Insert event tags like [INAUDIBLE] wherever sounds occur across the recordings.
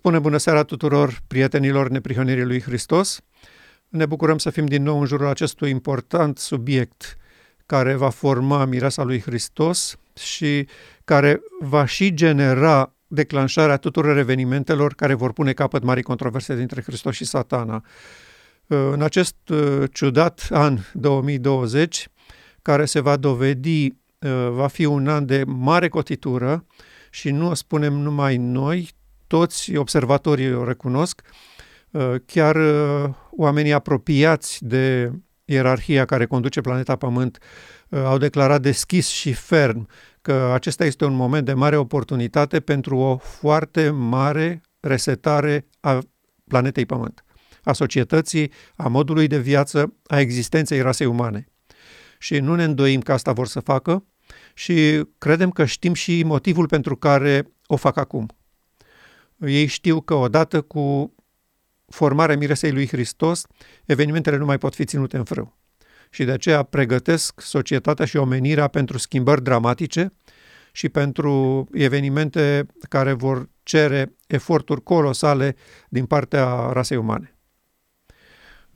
Spune bună seara tuturor prietenilor neprihănirii lui Hristos. Ne bucurăm să fim din nou în jurul acestui important subiect care va forma mireasa lui Hristos și care va și genera declanșarea tuturor evenimentelor care vor pune capăt marii controverse dintre Hristos și satana. În acest uh, ciudat an 2020, care se va dovedi, uh, va fi un an de mare cotitură și nu o spunem numai noi, toți observatorii o recunosc, uh, chiar oamenii apropiați de ierarhia care conduce planeta Pământ au declarat deschis și ferm că acesta este un moment de mare oportunitate pentru o foarte mare resetare a planetei Pământ, a societății, a modului de viață, a existenței rasei umane. Și nu ne îndoim că asta vor să facă și credem că știm și motivul pentru care o fac acum. Ei știu că odată cu formarea miresei lui Hristos, evenimentele nu mai pot fi ținute în frâu și de aceea pregătesc societatea și omenirea pentru schimbări dramatice și pentru evenimente care vor cere eforturi colosale din partea rasei umane.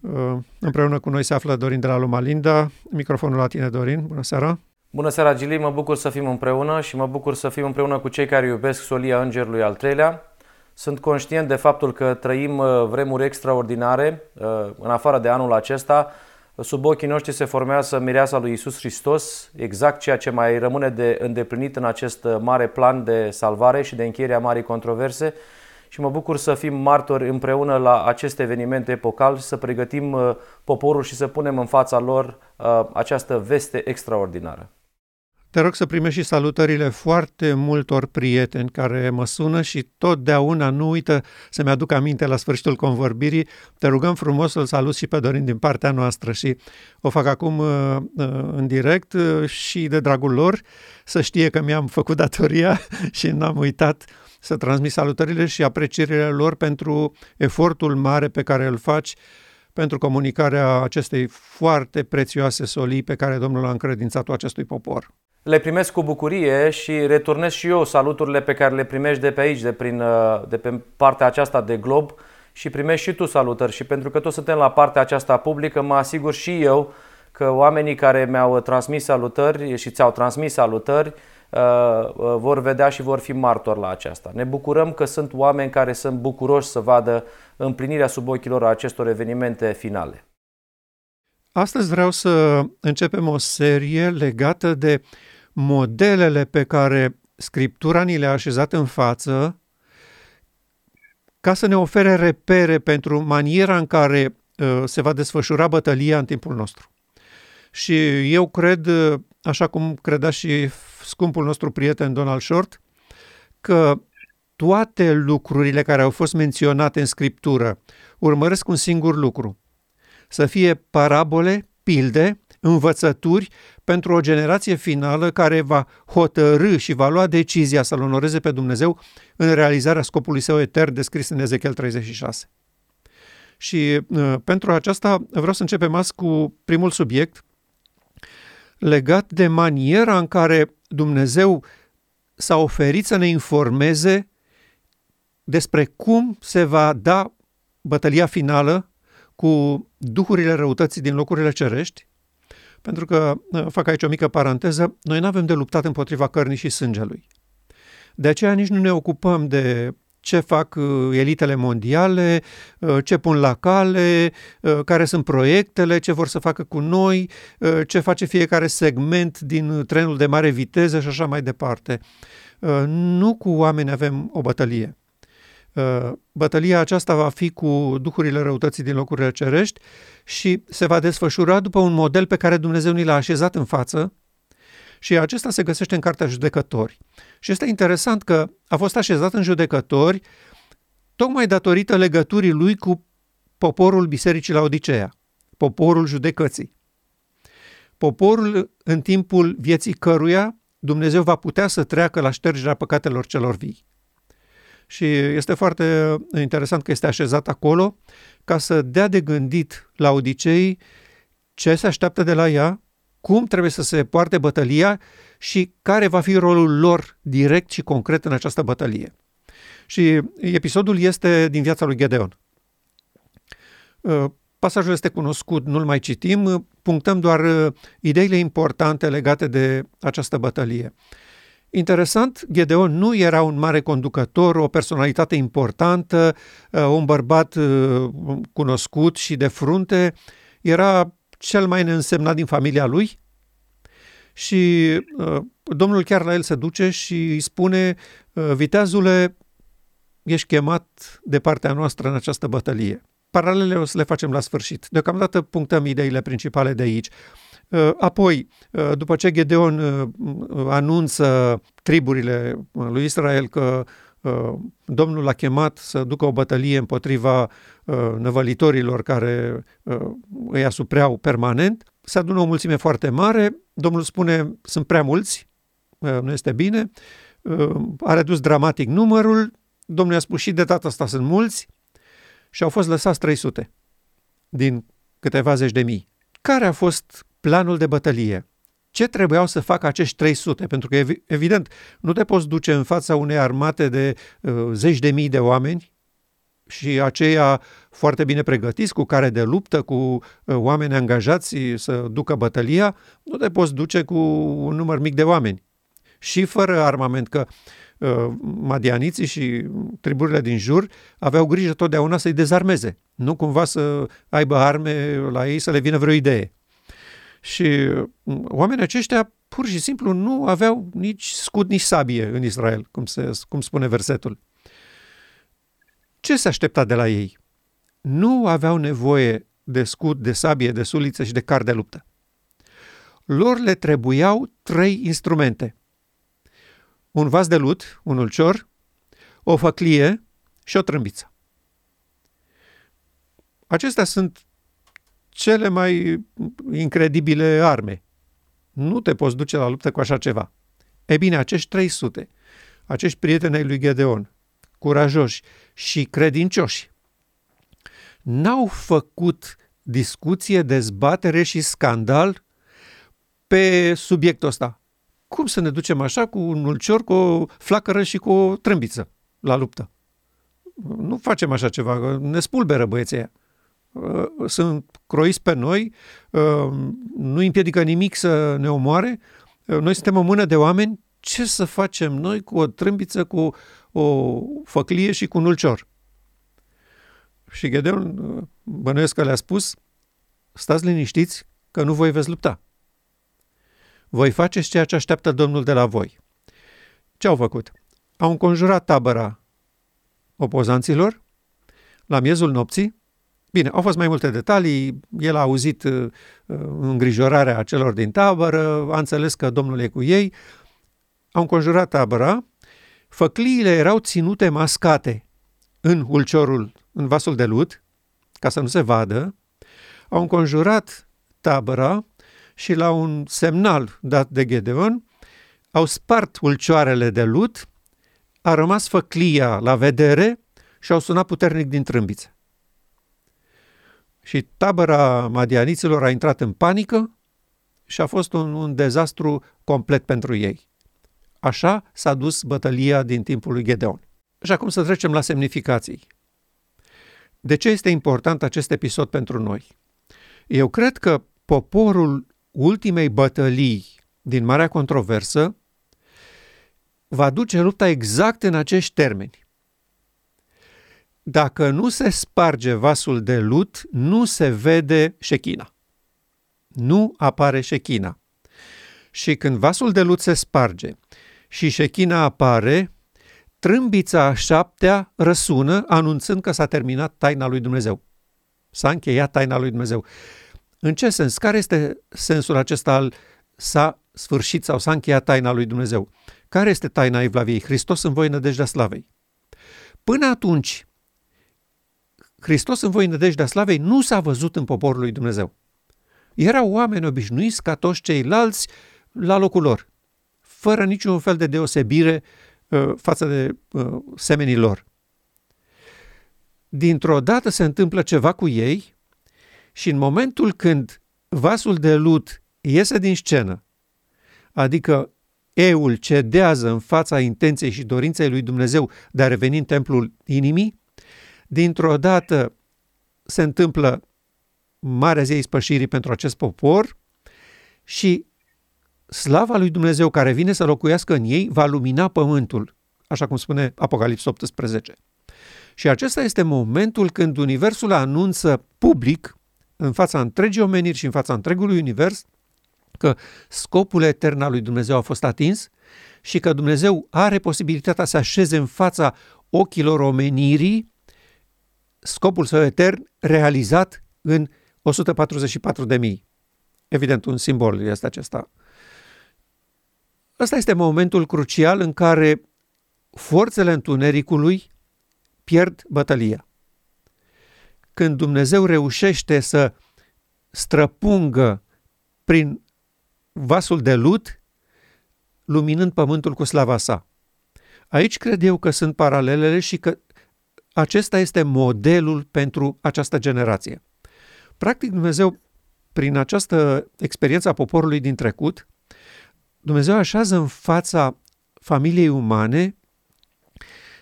Uh, împreună cu noi se află Dorin de la Luma Linda. Microfonul la tine, Dorin. Bună seara! Bună seara, Gili! Mă bucur să fim împreună și mă bucur să fim împreună cu cei care iubesc solia Îngerului al treilea. Sunt conștient de faptul că trăim uh, vremuri extraordinare uh, în afară de anul acesta, Sub ochii noștri se formează mireasa lui Isus Hristos, exact ceea ce mai rămâne de îndeplinit în acest mare plan de salvare și de încheiere a marii controverse și mă bucur să fim martori împreună la acest eveniment epocal, să pregătim uh, poporul și să punem în fața lor uh, această veste extraordinară. Te rog să primești și salutările foarte multor prieteni care mă sună și totdeauna nu uită să-mi aduc aminte la sfârșitul convorbirii. Te rugăm frumos să-l salut și pe Dorin din partea noastră și o fac acum uh, uh, în direct uh, și de dragul lor să știe că mi-am făcut datoria [LAUGHS] și n-am uitat să transmit salutările și aprecierile lor pentru efortul mare pe care îl faci pentru comunicarea acestei foarte prețioase solii pe care Domnul a încredințat-o acestui popor le primesc cu bucurie și returnez și eu saluturile pe care le primești de pe aici, de, prin, uh, de pe partea aceasta de glob și primești și tu salutări. Și pentru că toți suntem la partea aceasta publică, mă asigur și eu că oamenii care mi-au transmis salutări și ți-au transmis salutări uh, uh, vor vedea și vor fi martori la aceasta. Ne bucurăm că sunt oameni care sunt bucuroși să vadă împlinirea sub ochilor a acestor evenimente finale. Astăzi vreau să începem o serie legată de modelele pe care Scriptura ni le-a așezat în față ca să ne ofere repere pentru maniera în care uh, se va desfășura bătălia în timpul nostru. Și eu cred, uh, așa cum credea și scumpul nostru prieten Donald Short, că toate lucrurile care au fost menționate în Scriptură urmăresc un singur lucru, să fie parabole, pilde, învățături pentru o generație finală care va hotărâ și va lua decizia să-L onoreze pe Dumnezeu în realizarea scopului său etern descris în Ezechiel 36. Și uh, pentru aceasta vreau să începem azi cu primul subiect legat de maniera în care Dumnezeu s-a oferit să ne informeze despre cum se va da bătălia finală cu duhurile răutății din locurile cerești, pentru că, ă, fac aici o mică paranteză, noi nu avem de luptat împotriva cărnii și sângelui. De aceea nici nu ne ocupăm de ce fac ă, elitele mondiale, ă, ce pun la cale, care sunt proiectele, ce vor să facă cu noi, ce face fiecare segment din trenul de mare viteză și așa mai departe. Nu cu oameni avem o bătălie. Uh, bătălia aceasta va fi cu duhurile răutății din locurile cerești și se va desfășura după un model pe care Dumnezeu ni l-a așezat în față și acesta se găsește în Cartea Judecători. Și este interesant că a fost așezat în judecători tocmai datorită legăturii lui cu poporul Bisericii la Odiseea, poporul judecății. Poporul în timpul vieții căruia Dumnezeu va putea să treacă la ștergerea păcatelor celor vii. Și este foarte interesant că este așezat acolo ca să dea de gândit la Odisei ce se așteaptă de la ea, cum trebuie să se poarte bătălia și care va fi rolul lor direct și concret în această bătălie. Și episodul este din viața lui Gedeon. Uh, pasajul este cunoscut, nu-l mai citim, punctăm doar uh, ideile importante legate de această bătălie. Interesant, Gedeon nu era un mare conducător, o personalitate importantă, uh, un bărbat cunoscut și de frunte, era cel mai neînsemnat din familia lui și Domnul chiar la el se duce și îi spune, viteazule, ești chemat de partea noastră în această bătălie. Paralele o să le facem la sfârșit. Deocamdată punctăm ideile principale de aici. Uh, apoi, uh, după ce Gedeon uh, anunță triburile lui Israel că Domnul l-a chemat să ducă o bătălie împotriva năvălitorilor care îi asupreau permanent, se adună o mulțime foarte mare, Domnul spune, sunt prea mulți, nu este bine, a redus dramatic numărul, Domnul a spus și de data asta sunt mulți și au fost lăsați 300 din câteva zeci de mii. Care a fost planul de bătălie? Ce trebuiau să facă acești 300? Pentru că, evident, nu te poți duce în fața unei armate de uh, zeci de mii de oameni și aceia foarte bine pregătiți, cu care de luptă, cu uh, oameni angajați să ducă bătălia, nu te poți duce cu un număr mic de oameni. Și fără armament, că uh, Uh, madianiții și triburile din jur aveau grijă totdeauna să-i dezarmeze, nu cumva să aibă arme la ei să le vină vreo idee. Și uh, oamenii aceștia pur și simplu nu aveau nici scut, nici sabie în Israel, cum, se, cum spune versetul. Ce se aștepta de la ei? Nu aveau nevoie de scut, de sabie, de suliță și de car de luptă. Lor le trebuiau trei instrumente – un vas de lut, un ulcior, o făclie și o trâmbiță. Acestea sunt cele mai incredibile arme. Nu te poți duce la luptă cu așa ceva. E bine, acești 300, acești prieteni ai lui Gedeon, curajoși și credincioși, n-au făcut discuție, dezbatere și scandal pe subiectul ăsta. Cum să ne ducem așa cu un ulcior, cu o flacără și cu o trâmbiță la luptă? Nu facem așa ceva, ne spulberă băieții aia. Uh, sunt croiți pe noi, uh, nu împiedică nimic să ne omoare, uh, noi suntem o mână de oameni, ce să facem noi cu o trâmbiță, cu o făclie și cu un ulcior? Și Gedeon, bănuiesc că le-a spus, stați liniștiți că nu voi veți lupta. Voi faceți ceea ce așteaptă Domnul de la voi. Ce au făcut? Au înconjurat tabăra opozanților la miezul nopții. Bine, au fost mai multe detalii, el a auzit uh, îngrijorarea celor din tabără, a înțeles că Domnul e cu ei, au înconjurat tabăra, făcliile erau ținute mascate în ulciorul, în vasul de lut, ca să nu se vadă, au înconjurat tabăra, și la un semnal dat de Gedeon, au spart ulcioarele de lut, a rămas făclia la vedere și au sunat puternic din trâmbițe. Și tabăra madianiților a intrat în panică și a fost un, un dezastru complet pentru ei. Așa s-a dus bătălia din timpul lui Gedeon. Și acum să trecem la semnificații. De ce este important acest episod pentru noi? Eu cred că poporul ultimei bătălii din Marea Controversă va duce lupta exact în acești termeni. Dacă nu se sparge vasul de lut, nu se vede șechina. Nu apare șechina. Și când vasul de lut se sparge și șechina apare, trâmbița a șaptea răsună anunțând că s-a terminat taina lui Dumnezeu. S-a încheiat taina lui Dumnezeu. În ce sens? Care este sensul acesta al s-a sfârșit sau s-a încheiat taina lui Dumnezeu? Care este taina Evlaviei? Hristos în voi nădejdea slavei. Până atunci, Hristos în voi nădejdea slavei nu s-a văzut în poporul lui Dumnezeu. Erau oameni obișnuiți ca toți ceilalți la locul lor, fără niciun fel de deosebire uh, față de uh, semenii lor. Dintr-o dată se întâmplă ceva cu ei și în momentul când vasul de lut iese din scenă, adică eul cedează în fața intenției și dorinței lui Dumnezeu de a reveni în templul inimii, dintr-o dată se întâmplă marea zei spășirii pentru acest popor și slava lui Dumnezeu care vine să locuiască în ei va lumina pământul, așa cum spune Apocalips 18. Și acesta este momentul când Universul anunță public, în fața întregii omeniri și în fața întregului univers, că scopul etern al lui Dumnezeu a fost atins și că Dumnezeu are posibilitatea să așeze în fața ochilor omenirii scopul său etern realizat în 144 de mii. Evident, un simbol este acesta. Ăsta este momentul crucial în care forțele întunericului pierd bătălia. Când Dumnezeu reușește să străpungă prin vasul de lut, luminând pământul cu slava sa. Aici cred eu că sunt paralelele și că acesta este modelul pentru această generație. Practic, Dumnezeu, prin această experiență a poporului din trecut, Dumnezeu așează în fața familiei umane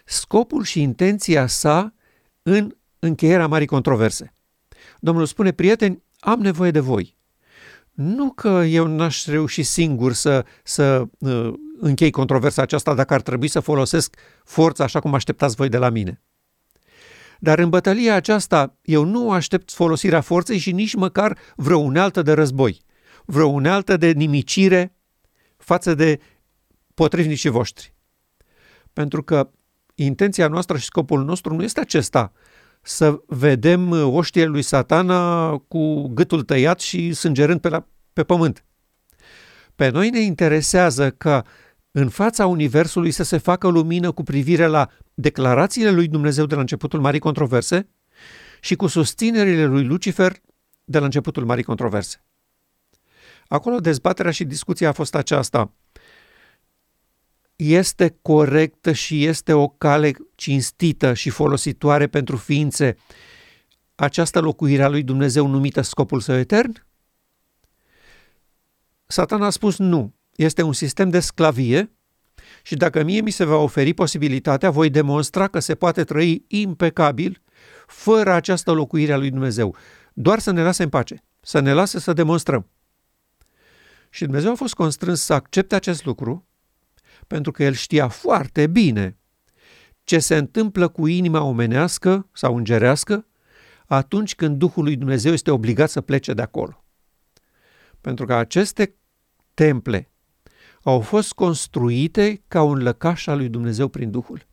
scopul și intenția sa în încheierea marii controverse. Domnul spune, prieteni, am nevoie de voi. Nu că eu n-aș reuși singur să, să uh, închei controversa aceasta dacă ar trebui să folosesc forța așa cum așteptați voi de la mine. Dar în bătălia aceasta eu nu aștept folosirea forței și nici măcar vreo unealtă de război, vreo unealtă de nimicire față de potrivnicii voștri. Pentru că intenția noastră și scopul nostru nu este acesta, să vedem oștile lui satana cu gâtul tăiat și sângerând pe, la, pe pământ. Pe noi ne interesează că în fața Universului să se facă lumină cu privire la declarațiile lui Dumnezeu de la începutul Marii Controverse și cu susținerile lui Lucifer de la începutul Marii Controverse. Acolo dezbaterea și discuția a fost aceasta. Este corectă și este o cale cinstită și folositoare pentru ființe această locuire a lui Dumnezeu numită scopul său etern? Satan a spus nu, este un sistem de sclavie și dacă mie mi se va oferi posibilitatea, voi demonstra că se poate trăi impecabil fără această locuire a lui Dumnezeu. Doar să ne lase în pace, să ne lase să demonstrăm. Și Dumnezeu a fost constrâns să accepte acest lucru pentru că el știa foarte bine ce se întâmplă cu inima omenească sau îngerească atunci când Duhul lui Dumnezeu este obligat să plece de acolo. Pentru că aceste temple au fost construite ca un lăcaș al lui Dumnezeu prin Duhul.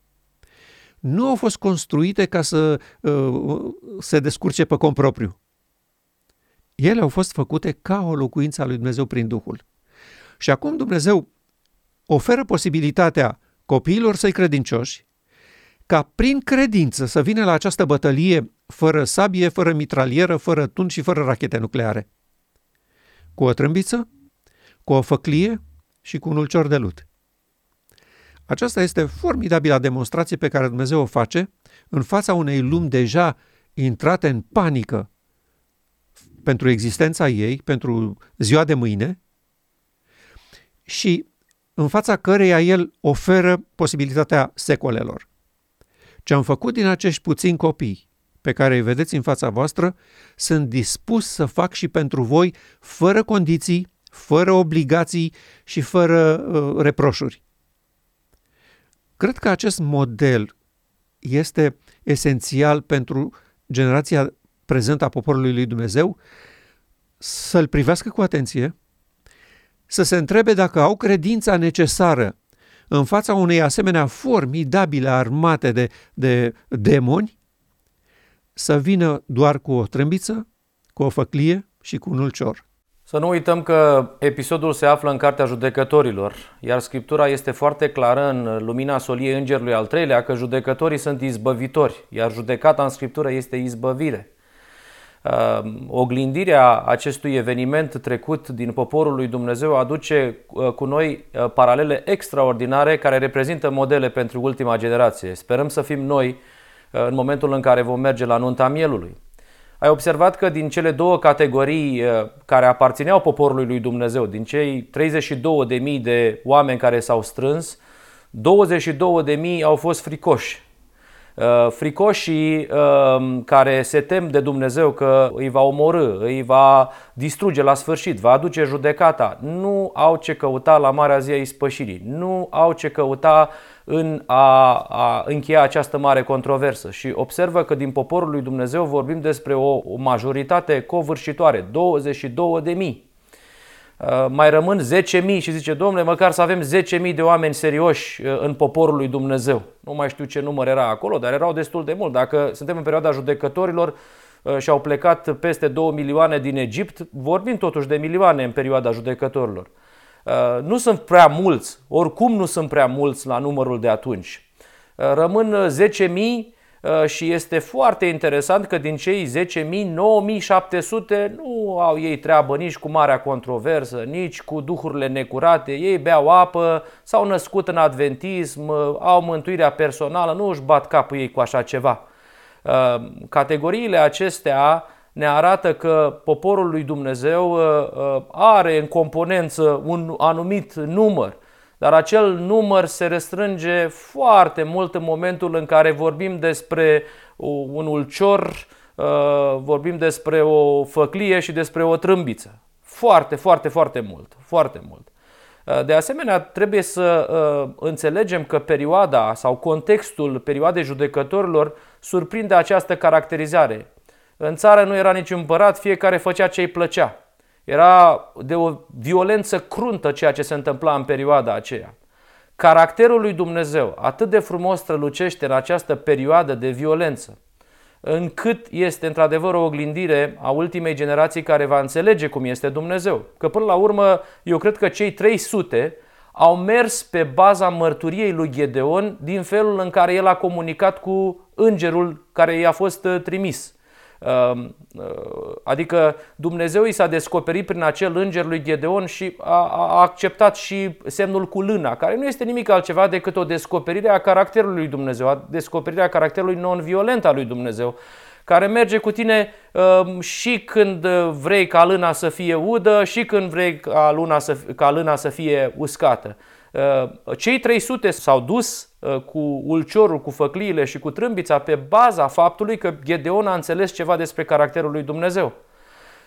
Nu au fost construite ca să uh, se descurce pe cont propriu. Ele au fost făcute ca o locuință a lui Dumnezeu prin Duhul. Și acum Dumnezeu oferă posibilitatea copiilor săi credincioși ca prin credință să vină la această bătălie fără sabie, fără mitralieră, fără tun și fără rachete nucleare. Cu o trâmbiță, cu o făclie și cu un ulcior de lut. Aceasta este formidabila demonstrație pe care Dumnezeu o face în fața unei lumi deja intrate în panică pentru existența ei, pentru ziua de mâine și în fața căreia el oferă posibilitatea secolelor. Ce am făcut din acești puțini copii pe care îi vedeți în fața voastră, sunt dispus să fac și pentru voi fără condiții, fără obligații și fără uh, reproșuri. Cred că acest model este esențial pentru generația prezentă a poporului lui Dumnezeu să-l privească cu atenție, să se întrebe dacă au credința necesară în fața unei asemenea formidabile armate de, de demoni, să vină doar cu o trâmbiță, cu o făclie și cu un ulcior. Să nu uităm că episodul se află în Cartea Judecătorilor, iar Scriptura este foarte clară în lumina soliei Îngerului al treilea că judecătorii sunt izbăvitori, iar judecata în Scriptură este izbăvire. Uh, oglindirea acestui eveniment trecut din poporul lui Dumnezeu aduce uh, cu noi uh, paralele extraordinare care reprezintă modele pentru ultima generație. Sperăm să fim noi în momentul în care vom merge la nunta mielului. Ai observat că din cele două categorii care aparțineau poporului lui Dumnezeu, din cei 32.000 de oameni care s-au strâns, 22.000 au fost fricoși. Uh, fricoșii um, care se tem de Dumnezeu că îi va omorâ, îi va distruge la sfârșit, va aduce judecata, nu au ce căuta la Marea Zi a Ispășirii, nu au ce căuta în a, a încheia această mare controversă și observă că din poporul lui Dumnezeu vorbim despre o, o majoritate covârșitoare, 22 de mii. Uh, mai rămân 10.000 și zice, domnule, măcar să avem 10.000 de oameni serioși uh, în poporul lui Dumnezeu. Nu mai știu ce număr era acolo, dar erau destul de mult. Dacă suntem în perioada judecătorilor uh, și au plecat peste 2 milioane din Egipt, vorbim totuși de milioane în perioada judecătorilor. Nu sunt prea mulți, oricum nu sunt prea mulți la numărul de atunci. Rămân 10.000 Uh, și este foarte interesant că din cei 10.000, 9.700 nu au ei treabă nici cu marea controversă, nici cu duhurile necurate, ei beau apă, s-au născut în adventism, uh, au mântuirea personală, nu își bat capul ei cu așa ceva. Uh, categoriile acestea ne arată că poporul lui Dumnezeu are în componență un anumit număr dar acel număr se restrânge foarte mult în momentul în care vorbim despre un ulcior, uh, vorbim despre o făclie și despre o trâmbiță. Foarte, foarte, foarte mult. Foarte mult. Uh, de asemenea, trebuie să uh, înțelegem că perioada sau contextul perioadei judecătorilor surprinde această caracterizare. În țară nu era nici împărat, fiecare făcea ce îi plăcea. Era de o violență cruntă ceea ce se întâmpla în perioada aceea. Caracterul lui Dumnezeu atât de frumos strălucește în această perioadă de violență, încât este într-adevăr o oglindire a ultimei generații care va înțelege cum este Dumnezeu. Că până la urmă, eu cred că cei 300 au mers pe baza mărturiei lui Gedeon din felul în care el a comunicat cu îngerul care i-a fost uh, trimis. Ehm, uh, adică Dumnezeu i s-a descoperit prin acel înger lui Gedeon și a, a acceptat și semnul cu lâna, care nu este nimic altceva decât o descoperire a caracterului lui Dumnezeu, a descoperirea caracterului non-violent al lui Dumnezeu care merge cu tine uh, și când vrei ca lâna să fie udă și când vrei ca, luna să, ca lâna să fie uscată. Uh, cei 300 s-au dus uh, cu ulciorul, cu făcliile și cu trâmbița pe baza faptului că Gedeon a înțeles ceva despre caracterul lui Dumnezeu.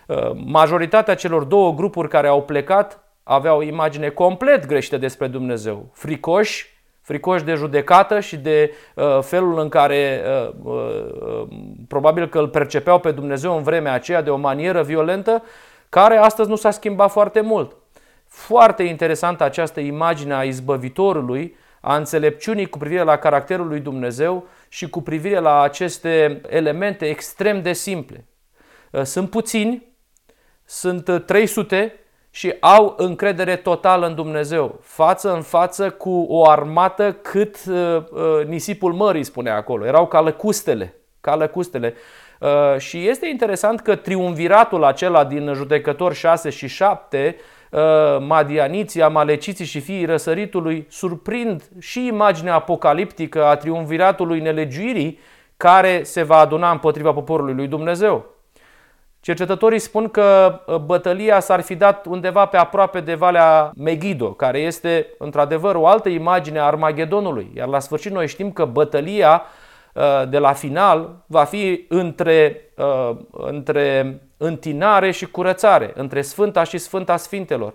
Uh, majoritatea celor două grupuri care au plecat aveau o imagine complet greșită despre Dumnezeu. Fricoși, fricoși de judecată și de uh, felul în care uh, uh, probabil că îl percepeau pe Dumnezeu în vremea aceea de o manieră violentă, care astăzi nu s-a schimbat foarte mult. Foarte interesantă această imagine a izbăvitorului, a înțelepciunii cu privire la caracterul lui Dumnezeu și cu privire la aceste elemente extrem de simple. Uh, sunt puțini, sunt 300 și au încredere totală în Dumnezeu, față în față cu o armată cât uh, uh, nisipul mării, spune acolo. Erau ca lăcustele, ca lăcustele. Uh, și este interesant că triumviratul acela din judecători 6 și 7 Uh, madianiții, amaleciții și fiii răsăritului surprind și imaginea apocaliptică a triumviratului nelegiuirii care se va aduna împotriva poporului lui Dumnezeu. Cercetătorii spun că uh, bătălia s-ar fi dat undeva pe aproape de Valea Megiddo, care este într-adevăr o altă imagine a Armagedonului. Iar la sfârșit noi știm că bătălia uh, de la final va fi între, între întinare și curățare, între Sfânta și Sfânta Sfintelor.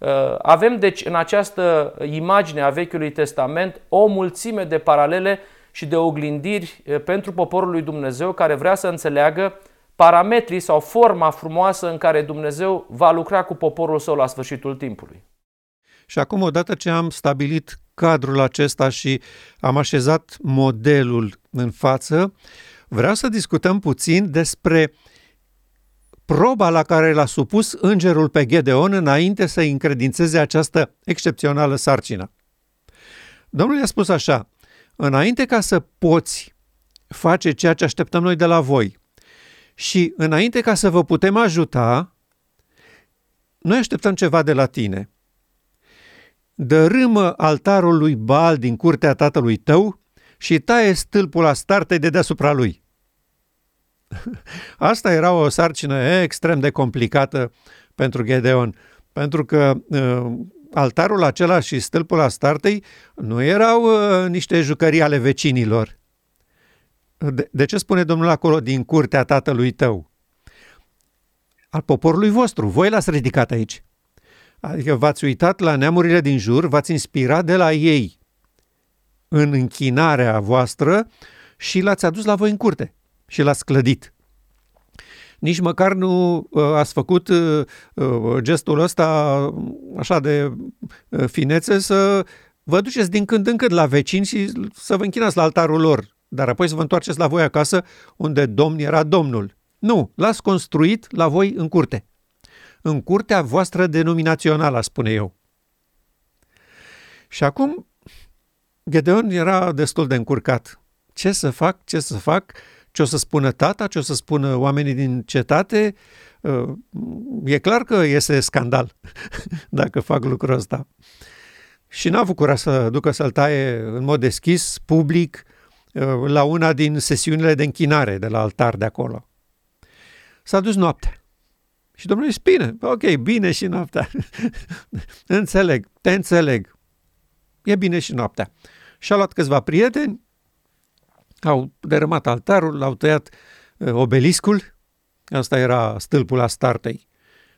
Uh, avem deci în această imagine a Vechiului Testament o mulțime de paralele și de oglindiri uh, pentru poporul lui Dumnezeu care vrea să înțeleagă parametrii sau forma frumoasă în care Dumnezeu va lucra cu poporul său la sfârșitul timpului. Și acum, odată ce am stabilit cadrul acesta și am așezat modelul în față, vreau să discutăm puțin despre proba la care l-a supus îngerul pe Gedeon înainte să încredințeze această excepțională sarcină. Domnul i-a spus așa, înainte ca să poți face ceea ce așteptăm noi de la voi și înainte ca să vă putem ajuta, noi așteptăm ceva de la tine. Dărâmă altarul lui Baal din curtea tatălui tău și taie stâlpul astartei de deasupra lui. [LAUGHS] Asta era o sarcină extrem de complicată pentru Gedeon, pentru că uh, altarul acela și stâlpul Astartei nu erau uh, niște jucării ale vecinilor. De, de ce spune Domnul acolo din curtea tatălui tău? Al poporului vostru. Voi l-ați ridicat aici. Adică v-ați uitat la neamurile din jur, v-ați inspirat de la ei în închinarea voastră și l-ați adus la voi în curte și l-ați clădit. Nici măcar nu uh, ați făcut uh, uh, gestul ăsta așa de finețe să vă duceți din când în când la vecini și să vă închinați la altarul lor, dar apoi să vă întoarceți la voi acasă unde domn era domnul. Nu, l-ați construit la voi în curte. În curtea voastră denominațională, spune eu. Și acum Gedeon era destul de încurcat. Ce să fac, ce să fac, ce o să spună tata, ce o să spună oamenii din cetate. Uh, e clar că iese scandal [LAUGHS] dacă fac lucrul ăsta. Și n-a avut curaj să ducă să-l taie în mod deschis, public, uh, la una din sesiunile de închinare de la altar de acolo. S-a dus noaptea. Și domnul zice, bine, ok, bine și noaptea. [LAUGHS] înțeleg, te înțeleg. E bine și noaptea. Și-a luat câțiva prieteni, au dărâmat altarul, l-au tăiat uh, obeliscul, asta era stâlpul Astartei,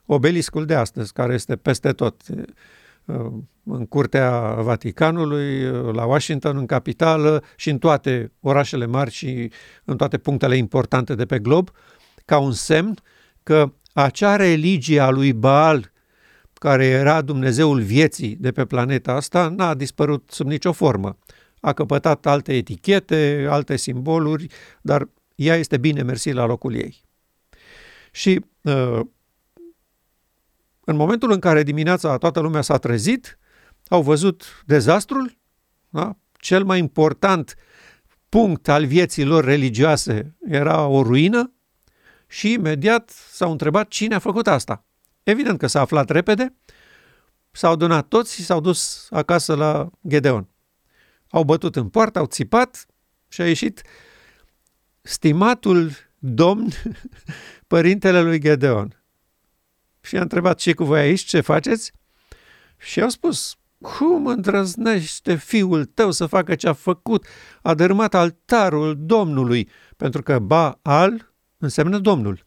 obeliscul de astăzi, care este peste tot, uh, în curtea Vaticanului, uh, la Washington, în capitală și în toate orașele mari și în toate punctele importante de pe glob, ca un semn că acea religie a lui Baal, care era Dumnezeul vieții de pe planeta asta, n-a dispărut sub nicio formă a căpătat alte etichete, alte simboluri, dar ea este bine mersi la locul ei. Și uh, în momentul în care dimineața toată lumea s-a trezit, au văzut dezastrul, da? cel mai important punct al vieții lor religioase era o ruină și imediat s-au întrebat cine a făcut asta. Evident că s-a aflat repede, s-au donat toți și s-au dus acasă la Gedeon. Au bătut în poartă, au țipat și a ieșit stimatul domn, [LAUGHS] părintele lui Gedeon. Și a întrebat ce cu voi aici, ce faceți? Și au spus, cum îndrăznește fiul tău să facă ce a făcut? A dărâmat altarul Domnului, pentru că Baal înseamnă Domnul.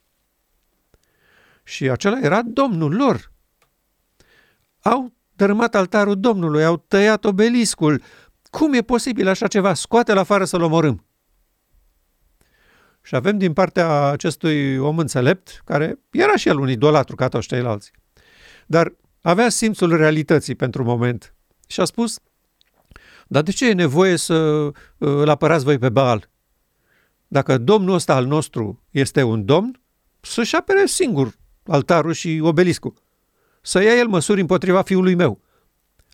Și acela era Domnul lor. Au dărâmat altarul Domnului, au tăiat obeliscul, cum e posibil așa ceva? Scoate-l afară să-l omorâm. Și avem din partea acestui om înțelept, care era și el un idolatru ca toți ceilalți, dar avea simțul realității pentru moment și a spus, dar de ce e nevoie să uh, îl apărați voi pe Baal? Dacă domnul ăsta al nostru este un domn, să-și apere singur altarul și obeliscul. Să ia el măsuri împotriva fiului meu.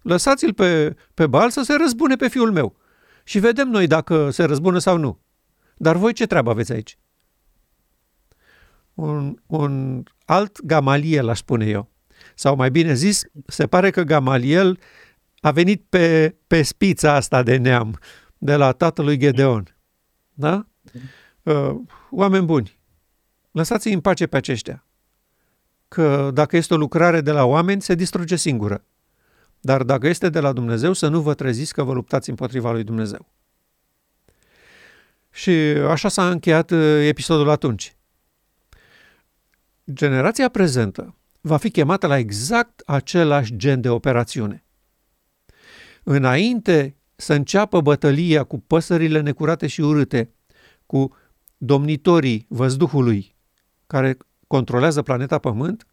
Lăsați-l pe, pe bal să se răzbune pe fiul meu și vedem noi dacă se răzbună sau nu. Dar voi ce treabă aveți aici? Un, un alt Gamaliel, aș spune eu. Sau mai bine zis, se pare că Gamaliel a venit pe, pe spița asta de neam, de la tatălui Gedeon. Da? Uh, oameni buni, lăsați-i în pace pe aceștia. Că dacă este o lucrare de la oameni, se distruge singură. Dar dacă este de la Dumnezeu, să nu vă treziți că vă luptați împotriva lui Dumnezeu. Și așa s-a încheiat uh, episodul atunci. Generația prezentă va fi chemată la exact același gen de operațiune. Înainte să înceapă bătălia cu păsările necurate și urâte, cu domnitorii văzduhului care controlează planeta Pământ,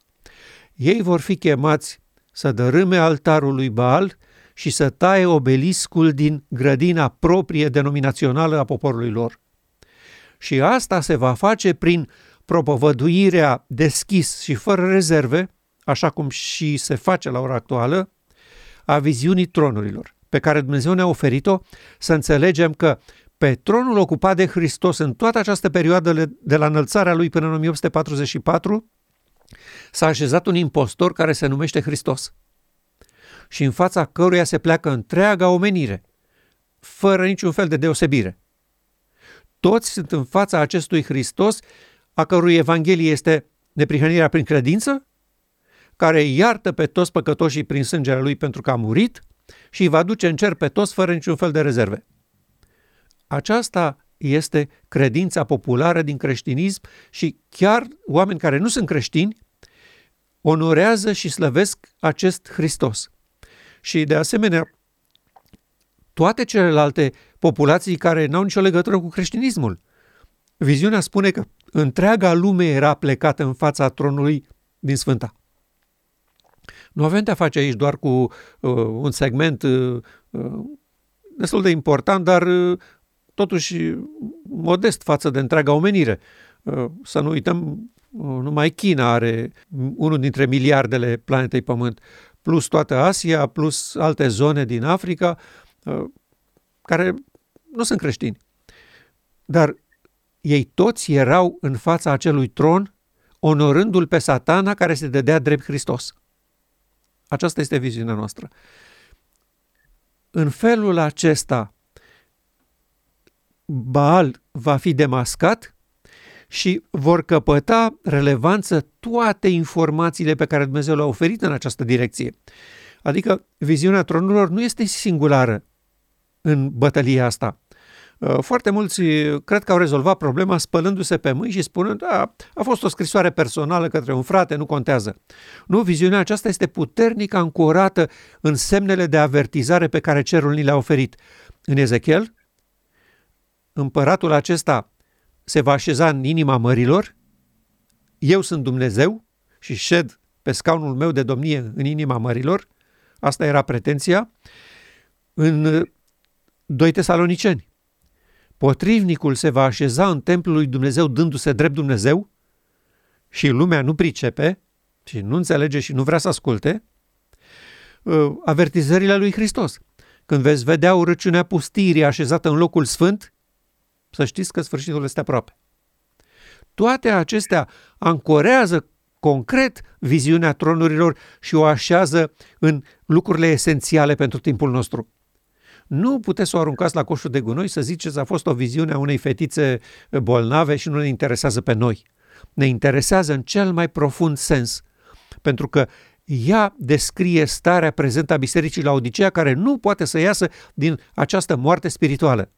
ei vor fi chemați să dărâme altarul lui Baal și să taie obeliscul din grădina proprie denominațională a poporului lor. Și asta se va face prin propovăduirea deschis și fără rezerve, așa cum și se face la ora actuală, a viziunii tronurilor, pe care Dumnezeu ne-a oferit-o, să înțelegem că pe tronul ocupat de Hristos în toată această perioadă de la înălțarea lui până în 1844, s-a așezat un impostor care se numește Hristos și în fața căruia se pleacă întreaga omenire, fără niciun fel de deosebire. toți sunt în fața acestui Hristos, a cărui Evanghelie este neprihănirea prin credință, care iartă pe toți păcătoșii prin sângele lui pentru că a murit și îi va duce în cer pe toți fără niciun fel de rezerve. Aceasta este credința populară din creștinism și chiar oameni care nu sunt creștini onorează și slăvesc acest Hristos. Și de asemenea, toate celelalte populații care n-au nicio legătură cu creștinismul. Viziunea spune că întreaga lume era plecată în fața tronului din Sfânta. Nu avem de-a face aici doar cu uh, un segment uh, uh, destul de important, dar uh, totuși modest față de întreaga omenire. Uh, să nu uităm, uh, numai China are unul dintre miliardele planetei Pământ, plus toată Asia, plus alte zone din Africa, uh, care nu sunt creștini. Dar ei toți erau în fața acelui tron, onorându-l pe satana care se dădea drept Hristos. Aceasta este viziunea noastră. În felul acesta, Baal va fi demascat și vor căpăta relevanță toate informațiile pe care Dumnezeu le-a oferit în această direcție. Adică viziunea tronurilor nu este singulară în bătălia asta. Uh, foarte mulți cred că au rezolvat problema spălându-se pe mâini și spunând a, a fost o scrisoare personală către un frate, nu contează. Nu, viziunea aceasta este puternic ancorată în semnele de avertizare pe care cerul ni le-a oferit. În Ezechiel, împăratul acesta se va așeza în inima mărilor, eu sunt Dumnezeu și șed pe scaunul meu de domnie în inima mărilor, asta era pretenția, în 2 Tesaloniceni. Potrivnicul se va așeza în templul lui Dumnezeu dându-se drept Dumnezeu și lumea nu pricepe și nu înțelege și nu vrea să asculte, uh, avertizările lui Hristos. Când veți vedea urăciunea pustirii așezată în locul sfânt, să știți că sfârșitul este aproape. Toate acestea ancorează concret viziunea tronurilor și o așează în lucrurile esențiale pentru timpul nostru. Nu puteți să o aruncați la coșul de gunoi să ziceți a fost o viziune a unei fetițe bolnave și nu ne interesează pe noi. Ne interesează în cel mai profund sens, pentru că ea descrie starea prezentă a Bisericii la Odisea care nu poate să iasă din această moarte spirituală.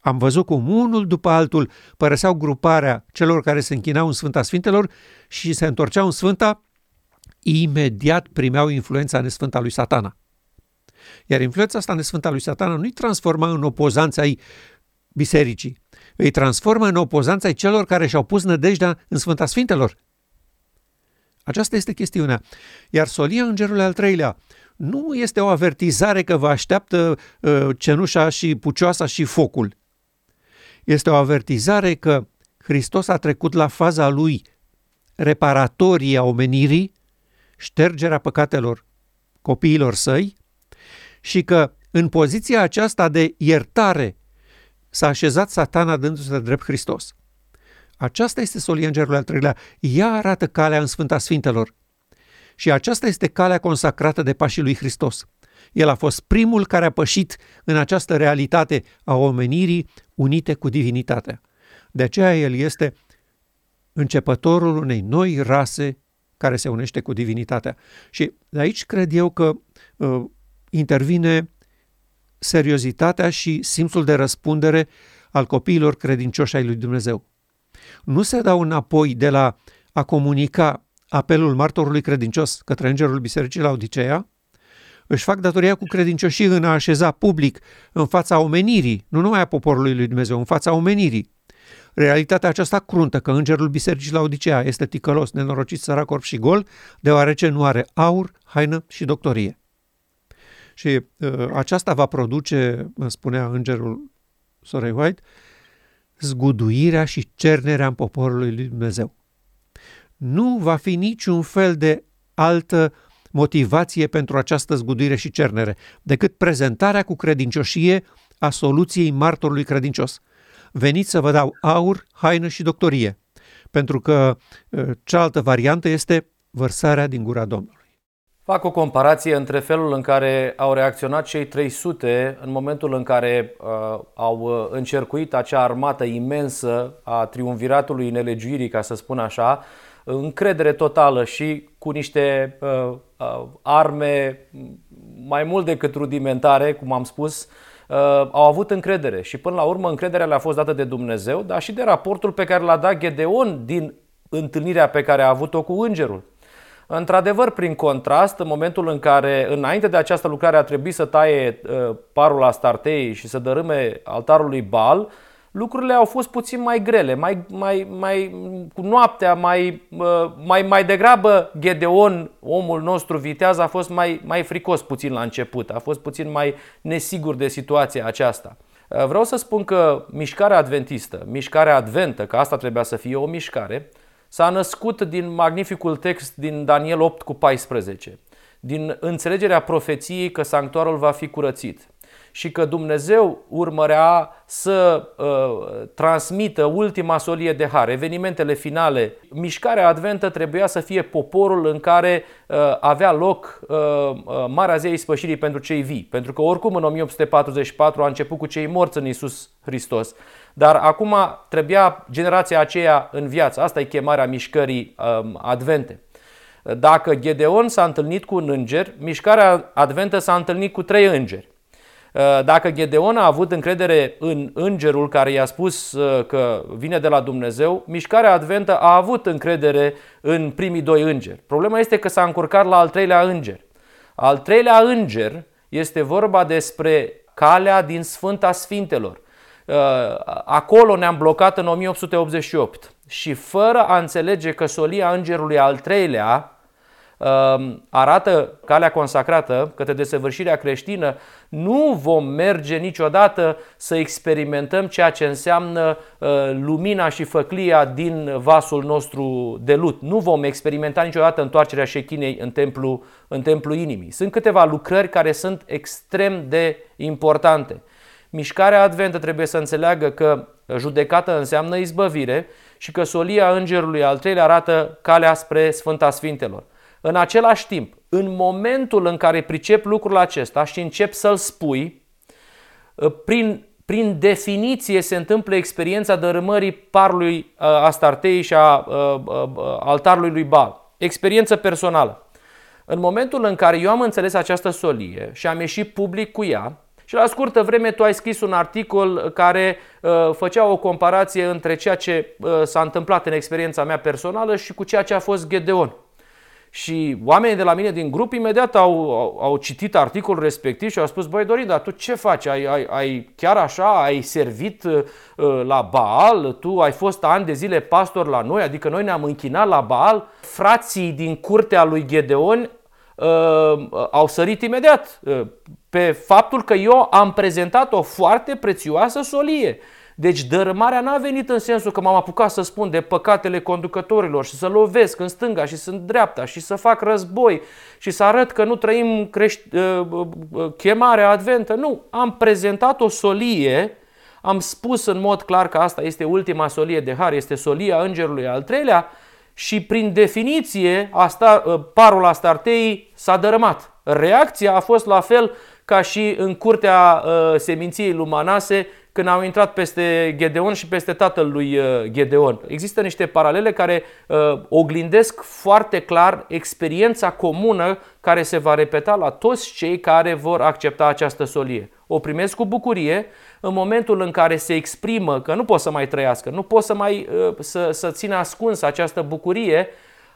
Am văzut cum unul după altul părăseau gruparea celor care se închinau în Sfânta Sfintelor și se întorceau în Sfânta, imediat primeau influența nesfânta lui satana. Iar influența asta nesfântă a lui satana nu-i transforma în opozanța ai bisericii, îi transformă în opozanța ai celor care și-au pus nădejdea în Sfânta Sfintelor. Aceasta este chestiunea. Iar solia îngerului al treilea nu este o avertizare că vă așteaptă uh, cenușa și pucioasa și focul. Este o avertizare că Hristos a trecut la faza lui reparatorie a omenirii, ștergerea păcatelor copiilor săi și că în poziția aceasta de iertare s-a așezat satana dându-se drept Hristos. Aceasta este solia îngerului al treilea. Ea arată calea în Sfânta Sfintelor. Și aceasta este calea consacrată de pașii lui Hristos. El a fost primul care a pășit în această realitate a omenirii unite cu divinitatea. De aceea el este începătorul unei noi rase care se unește cu divinitatea. Și de aici cred eu că uh, intervine seriozitatea și simțul de răspundere al copiilor credincioși ai lui Dumnezeu. Nu se dau înapoi de la a comunica apelul martorului credincios către îngerul bisericii la Odiseea, își fac datoria cu credincioșii în a așeza public în fața omenirii, nu numai a poporului lui Dumnezeu, în fața omenirii. Realitatea aceasta cruntă că îngerul bisericii la Odiseea este ticălos, nenorocit, sărac, orb și gol, deoarece nu are aur, haină și doctorie. Și uh, aceasta va produce, spunea îngerul Sorei White, zguduirea și cernerea în poporului lui Dumnezeu. Nu va fi niciun fel de altă motivație pentru această zguduire și cernere, decât prezentarea cu credincioșie a soluției martorului credincios. Veniți să vă dau aur, haină și doctorie, pentru că uh, cealaltă variantă este vărsarea din gura Domnului. Fac o comparație între felul în care au reacționat cei 300 în momentul în care uh, au uh, încercuit acea armată imensă a triumviratului nelegiuirii, ca să spun așa, încredere totală și cu niște uh, uh, arme mai mult decât rudimentare, cum am spus, uh, au avut încredere și până la urmă încrederea le-a fost dată de Dumnezeu, dar și de raportul pe care l-a dat Gedeon din întâlnirea pe care a avut-o cu îngerul. Într-adevăr, prin contrast, în momentul în care, înainte de această lucrare, a trebuit să taie uh, parul Astartei și să dărâme altarul lui Bal, lucrurile au fost puțin mai grele, mai, mai, mai, cu noaptea, mai, uh, mai, mai degrabă Gedeon, omul nostru viteaz, a fost mai, mai fricos puțin la început, a fost puțin mai nesigur de situația aceasta. Uh, vreau să spun că mișcarea adventistă, mișcarea adventă, că asta trebuia să fie o mișcare, s-a născut din magnificul text din Daniel 8 cu 14, din înțelegerea profeției că sanctuarul va fi curățit și că Dumnezeu urmărea să uh, transmită ultima solie de har, evenimentele finale. Mișcarea adventă trebuia să fie poporul în care uh, avea loc uh, uh, Marea Zei Spășirii pentru cei vii, pentru că oricum în 1844 a început cu cei morți în Isus Hristos. Dar acum trebuia generația aceea în viață. Asta e chemarea mișcării um, advente. Dacă Gedeon s-a întâlnit cu un înger, mișcarea adventă s-a întâlnit cu trei îngeri. Uh, dacă Gedeon a avut încredere în îngerul care i-a spus uh, că vine de la Dumnezeu, mișcarea adventă a avut încredere în primii doi îngeri. Problema este că s-a încurcat la al treilea înger. Al treilea înger este vorba despre calea din Sfânta Sfintelor. Uh, acolo ne-am blocat în 1888 și fără a înțelege că solia îngerului al treilea um, arată calea consacrată către desăvârșirea creștină, nu vom merge niciodată să experimentăm ceea ce înseamnă uh, lumina și făclia din vasul nostru de lut. Nu vom experimenta niciodată întoarcerea șechinei în templu, în templu inimii. Sunt câteva lucrări care sunt extrem de importante. Mișcarea adventă trebuie să înțeleagă că judecată înseamnă izbăvire și că solia îngerului al treilea arată calea spre Sfânta Sfintelor. În același timp, în momentul în care pricep lucrul acesta și încep să-l spui, prin, prin definiție se întâmplă experiența dărâmării parului uh, Astartei și a uh, uh, altarului lui Baal. Experiență personală. În momentul în care eu am înțeles această solie și am ieșit public cu ea, și la scurtă vreme tu ai scris un articol care uh, făcea o comparație între ceea ce uh, s-a întâmplat în experiența mea personală și cu ceea ce a fost Gedeon. Și oamenii de la mine din grup imediat au, au, au citit articolul respectiv și au spus, băi Dorin, dar tu ce faci? Ai, ai, ai chiar așa, ai servit uh, la Baal, tu ai fost ani de zile pastor la noi, adică noi ne-am închinat la Baal. Frații din curtea lui Gedeon uh, au sărit imediat uh, pe faptul că eu am prezentat o foarte prețioasă solie. Deci dărâmarea n-a venit în sensul că m-am apucat să spun de păcatele conducătorilor și să lovesc în stânga și în dreapta și să fac război și să arăt că nu trăim crești, uh, uh, uh, chemarea adventă. Nu, am prezentat o solie, am spus în mod clar că asta este ultima solie de har, este solia îngerului al treilea și prin definiție asta, parul Astartei s-a dărâmat. Reacția a fost la fel ca și în curtea uh, seminției lui Manase când au intrat peste Gedeon și peste tatăl lui uh, Gedeon. Există niște paralele care uh, oglindesc foarte clar experiența comună care se va repeta la toți cei care vor accepta această solie. O primesc cu bucurie în momentul în care se exprimă că nu pot să mai trăiască, nu pot să mai uh, să, să țină ascuns această bucurie,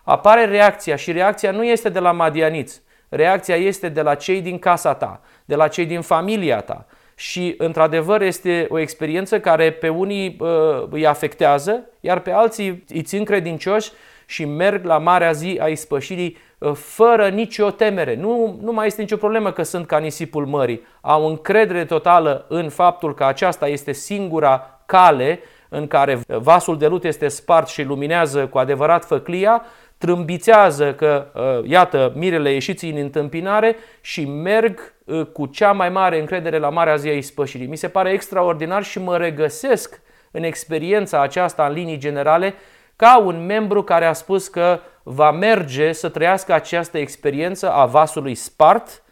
apare reacția și reacția nu este de la madianiți, reacția este de la cei din casa ta, de la cei din familia ta, și într-adevăr este o experiență care pe unii uh, îi afectează, iar pe alții îi țin credincioși și merg la marea zi a ispășirii uh, fără nicio temere. Nu, nu mai este nicio problemă că sunt ca nisipul mării. Au încredere totală în faptul că aceasta este singura cale în care vasul de lut este spart și luminează cu adevărat făclia trâmbițează că, uh, iată, mirele ieșiți în întâmpinare și merg uh, cu cea mai mare încredere la Marea Zi a Ispășirii. Mi se pare extraordinar și mă regăsesc în experiența aceasta în linii generale ca un membru care a spus că va merge să trăiască această experiență a vasului spart,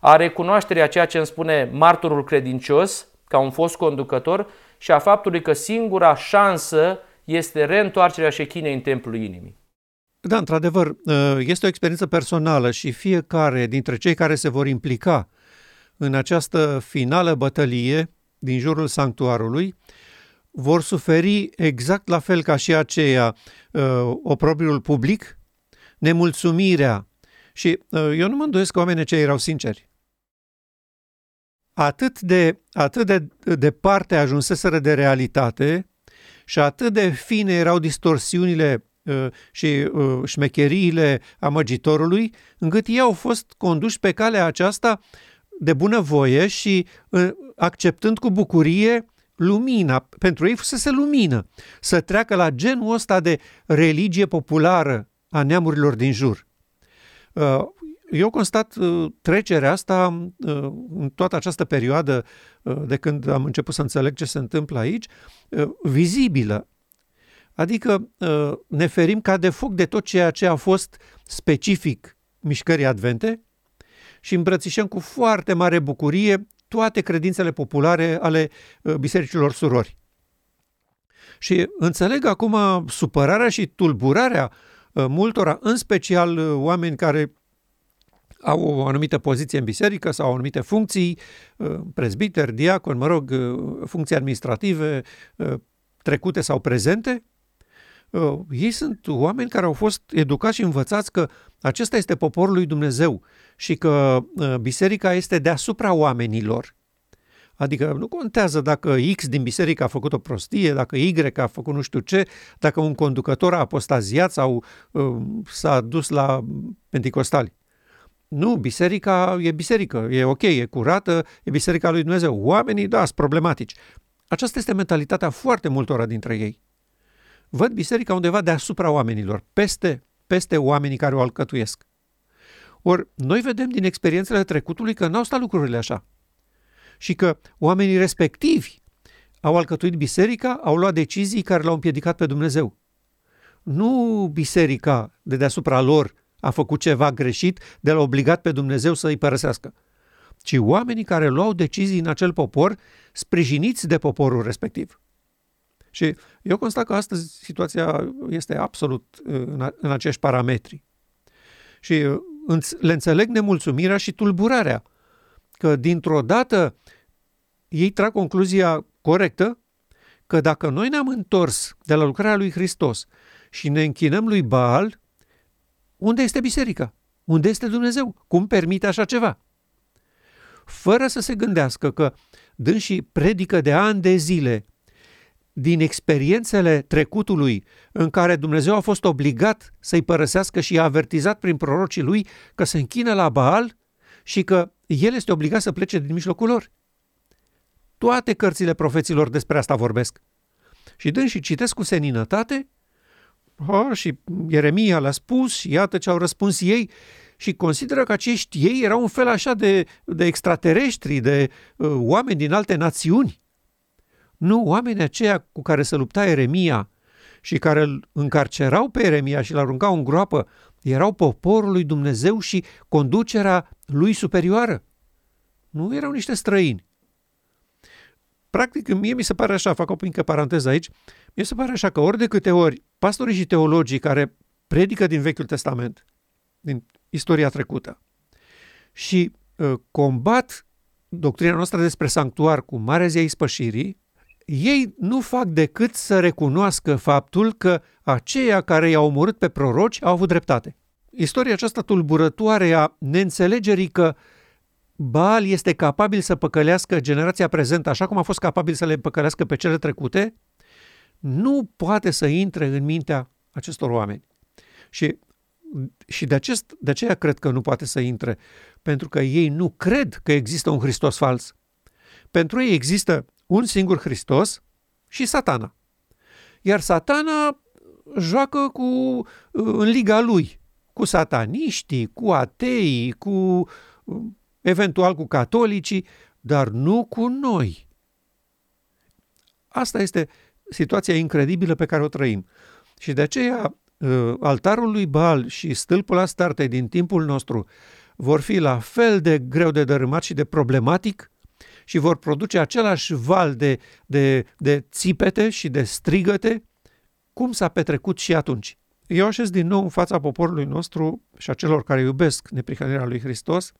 a recunoașterii a ceea ce îmi spune marturul credincios, ca un fost conducător, și a faptului că singura șansă este reîntoarcerea șechinei în templul inimii. Da, într-adevăr, este o experiență personală și fiecare dintre cei care se vor implica în această finală bătălie din jurul sanctuarului vor suferi exact la fel ca și aceea uh, oprobriul public, nemulțumirea și uh, eu nu mă îndoiesc că oamenii cei erau sinceri. Atât de, atât de departe ajunseseră de realitate și atât de fine erau distorsiunile uh, și uh, șmecheriile amăgitorului, încât ei au fost conduși pe calea aceasta de bunăvoie și uh, acceptând cu bucurie lumina, pentru ei fusese lumină, să treacă la genul ăsta de religie populară a neamurilor din jur. Uh, eu constat uh, trecerea asta uh, în toată această perioadă de când am început să înțeleg ce se întâmplă aici, vizibilă. Adică ne ferim ca de foc de tot ceea ce a fost specific mișcării advente și îmbrățișăm cu foarte mare bucurie toate credințele populare ale uh, bisericilor surori. Și înțeleg acum supărarea și tulburarea uh, multora, în special uh, oameni care au o anumită poziție în biserică sau anumite funcții, prezbiter, diacon, mă rog, funcții administrative trecute sau prezente, ei sunt oameni care au fost educați și învățați că acesta este poporul lui Dumnezeu și că uh, biserica este deasupra oamenilor. Adică nu contează dacă X din biserică a făcut o prostie, dacă Y a făcut nu știu ce, dacă un conducător a apostaziat sau uh, s-a dus la penticostali. Nu, biserica e biserică, e ok, e curată, e biserica lui Dumnezeu. Oamenii, da, sunt problematici. Aceasta este mentalitatea foarte multora dintre ei. Văd biserica undeva deasupra oamenilor, peste, peste oamenii care o alcătuiesc. Ori noi vedem din experiențele trecutului că n-au stat lucrurile așa. Și că oamenii respectivi au alcătuit biserica, au luat decizii care l-au împiedicat pe Dumnezeu. Nu biserica de deasupra lor a făcut ceva greșit de l-a obligat pe Dumnezeu să îi părăsească, ci oamenii care luau decizii în acel popor, sprijiniți de poporul respectiv. Și eu constat că astăzi situația este absolut uh, în, în acești parametri. Și uh, le înțeleg nemulțumirea și tulburarea, că dintr-o dată ei trag concluzia corectă că dacă noi ne-am întors de la lucrarea lui Hristos și ne închinăm lui Baal, unde este biserica? Unde este Dumnezeu? Cum permite așa ceva? Fără să se gândească că dânsii predică de ani de zile din experiențele trecutului în care Dumnezeu a fost obligat să-i părăsească și i-a avertizat prin prorocii lui că se închină la Baal și că el este obligat să plece din mijlocul lor. Toate cărțile profeților despre asta vorbesc. Și dând și citesc cu seninătate, ha, și Ieremia l-a spus și iată ce au răspuns ei și consideră că acești ei erau un fel așa de, de extraterestri, de uh, oameni din alte națiuni. Nu, oamenii aceia cu care se lupta Eremia și care îl încarcerau pe Eremia și îl aruncau în groapă, erau poporul lui Dumnezeu și conducerea lui superioară. Nu erau niște străini. Practic, mie mi se pare așa, fac o mică paranteză aici, mi se pare așa că ori de câte ori pastorii și teologii care predică din Vechiul Testament, din istoria trecută, și uh, combat doctrina noastră despre sanctuar cu marea zi a ispășirii, ei nu fac decât să recunoască faptul că aceia care i-au omorât pe proroci au avut dreptate. Istoria aceasta tulburătoare a neînțelegerii că Baal este capabil să păcălească generația prezentă așa cum a fost capabil să le păcălească pe cele trecute, nu poate să intre în mintea acestor oameni. Și, și de, acest, de aceea cred că nu poate să intre, pentru că ei nu cred că există un Hristos fals. Pentru ei există un singur Hristos și satana. Iar satana joacă cu, în liga lui, cu sataniștii, cu ateii, cu eventual cu catolicii, dar nu cu noi. Asta este situația incredibilă pe care o trăim. Și de aceea uh, altarul lui Baal și stâlpul Astartei din timpul nostru vor fi la fel de greu de dărâmat și de problematic și vor produce același val de, de, de țipete și de strigăte cum s-a petrecut și atunci. Eu așez din nou în fața poporului nostru și a celor care iubesc neprihănirea lui Hristos,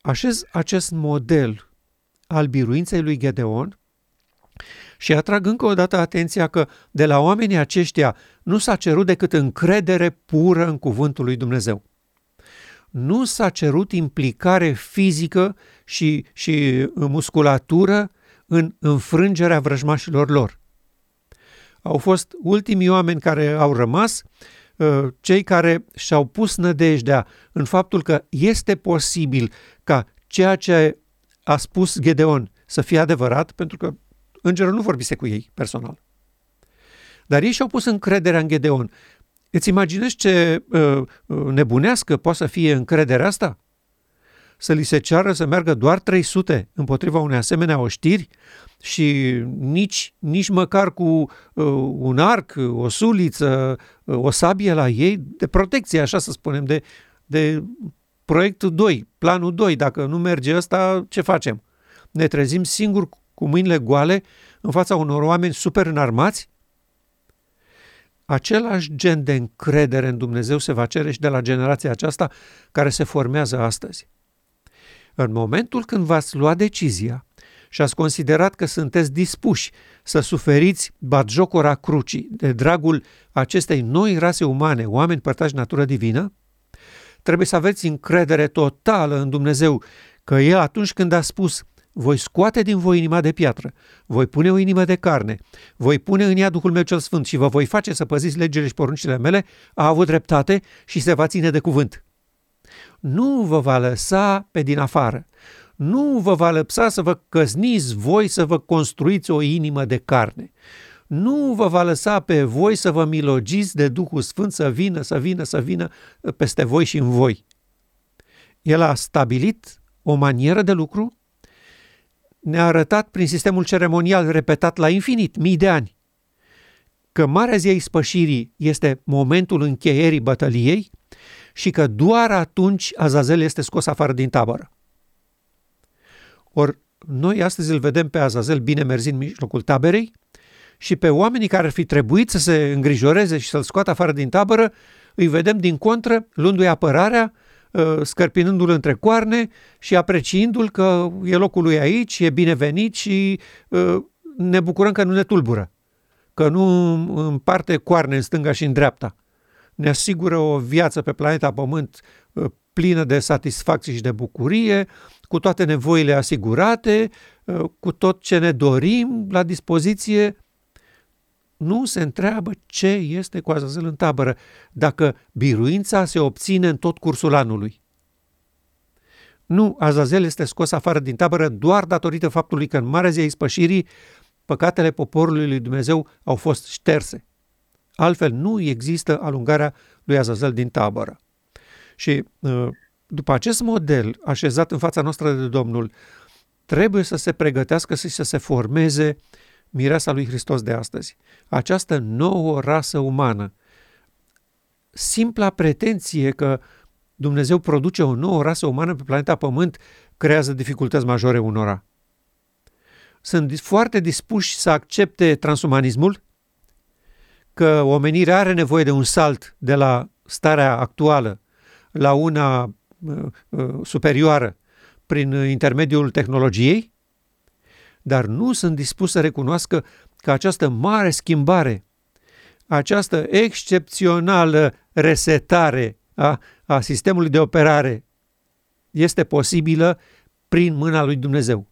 așez acest model al biruinței lui Gedeon și atrag încă o dată atenția că de la oamenii aceștia nu s-a cerut decât încredere pură în cuvântul lui Dumnezeu. Nu s-a cerut implicare fizică și, și musculatură în înfrângerea vrăjmașilor lor. Au fost ultimii oameni care au rămas, uh, cei care și-au pus nădejdea în faptul că este posibil ca ceea ce a spus Gedeon să fie adevărat, pentru că îngerul nu vorbise cu ei personal. Dar ei și-au pus încrederea în Gedeon. Îți imaginezi ce uh, uh nebunească poate să fie încrederea asta? Să li se ceară să meargă doar 300 împotriva unei asemenea oștiri și nici, nici măcar cu uh, un arc, o suliță, uh, o sabie la ei, de protecție, așa să spunem, de, de proiectul 2, planul 2. Dacă nu merge ăsta, ce facem? Ne trezim singuri cu mâinile goale în fața unor oameni super înarmați? Același gen de încredere în Dumnezeu se va cere și de la generația aceasta care se formează astăzi. În momentul când v-ați luat decizia și ați considerat că sunteți dispuși să suferiți batjocora crucii de dragul acestei noi rase umane, oameni părtași natură divină, trebuie să aveți încredere totală în Dumnezeu că El atunci când a spus voi scoate din voi inima de piatră, voi pune o inimă de carne, voi pune în ea Duhul meu cel Sfânt și vă voi face să păziți legile și poruncile mele, a avut dreptate și se va ține de cuvânt. Nu vă va lăsa pe din afară, nu vă va lăsa să vă căzniți voi să vă construiți o inimă de carne. Nu vă va lăsa pe voi să vă milogiți de Duhul Sfânt să vină, să vină, să vină peste voi și în voi. El a stabilit o manieră de lucru ne-a arătat prin sistemul ceremonial repetat la infinit, mii de ani, că Marea Zi a Ispășirii este momentul încheierii bătăliei și că doar atunci Azazel este scos afară din tabără. Ori noi astăzi îl vedem pe Azazel bine merzind în mijlocul taberei și pe oamenii care ar fi trebuit să se îngrijoreze și să-l scoată afară din tabără, îi vedem din contră, luându-i apărarea, Uh, scărpinându-l între coarne și apreciindu-l că e locul lui aici, e binevenit și uh, ne bucurăm că nu ne tulbură, că nu împarte coarne în stânga și în dreapta. Ne asigură o viață pe planeta Pământ uh, plină de satisfacție și de bucurie, cu toate nevoile asigurate, cu tot ce ne dorim la dispoziție nu se întreabă ce este cu Azazel în tabără, dacă biruința se obține în tot cursul anului. Nu, Azazel este scos afară din tabără doar datorită faptului că în Marea Zi a Ispășirii păcatele poporului lui Dumnezeu au fost șterse. Altfel nu există alungarea lui Azazel din tabără. Și uh, după acest model așezat în fața noastră de Domnul, trebuie să se pregătească și să se formeze mireasa lui Hristos de astăzi. Această nouă rasă umană. Simpla pretenție că Dumnezeu produce o nouă rasă umană pe planeta Pământ creează dificultăți majore unora. Sunt foarte dispuși să accepte transumanismul, că omenirea are nevoie de un salt de la starea actuală la una uh, uh, superioară prin intermediul tehnologiei, dar nu sunt dispus să recunoască că această mare schimbare, această excepțională resetare a, a sistemului de operare este posibilă prin mâna lui Dumnezeu.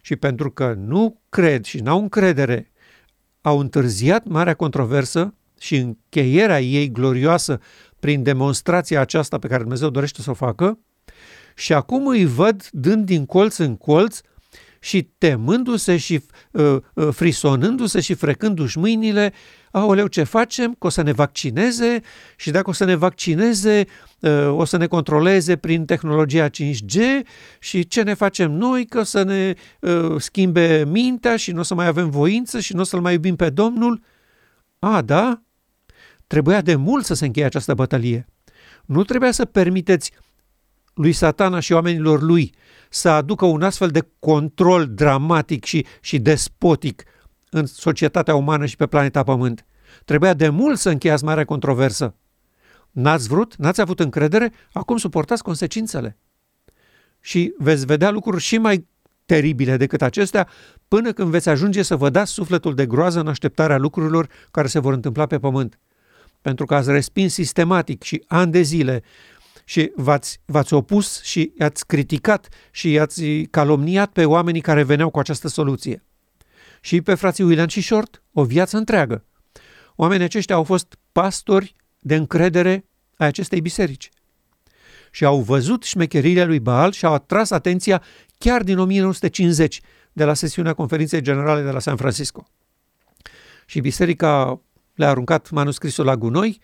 Și pentru că nu cred și n-au încredere, au întârziat marea controversă și încheierea ei glorioasă prin demonstrația aceasta pe care Dumnezeu dorește să o facă, și acum îi văd dând din colț în colț și temându-se și uh, uh, frisonându-se și frecându-și mâinile, aoleu, ce facem? Că o să ne vaccineze și dacă o să ne vaccineze, uh, o să ne controleze prin tehnologia 5G și ce ne facem noi? Că o să ne uh, schimbe mintea și nu o să mai avem voință și nu o să-L mai iubim pe Domnul? A, da? Trebuia de mult să se încheie această bătălie. Nu trebuia să permiteți lui satana și oamenilor lui să aducă un astfel de control dramatic și, și despotic în societatea umană și pe planeta Pământ. Trebuia de mult să încheiați marea controversă. N-ați vrut, n-ați avut încredere, acum suportați consecințele. Și veți vedea lucruri și mai teribile decât acestea până când veți ajunge să vă dați sufletul de groază în așteptarea lucrurilor care se vor întâmpla pe pământ. Pentru că ați respins sistematic și ani de zile și v-ați, v-ați opus și i-ați criticat și i-ați calomniat pe oamenii care veneau cu această soluție. Și pe frații William și Short, o viață întreagă. Oamenii aceștia au fost pastori de încredere a acestei biserici. Și au văzut șmecherile lui Baal și au atras atenția chiar din 1950 de la sesiunea conferinței generale de la San Francisco. Și biserica le-a aruncat manuscrisul la gunoi,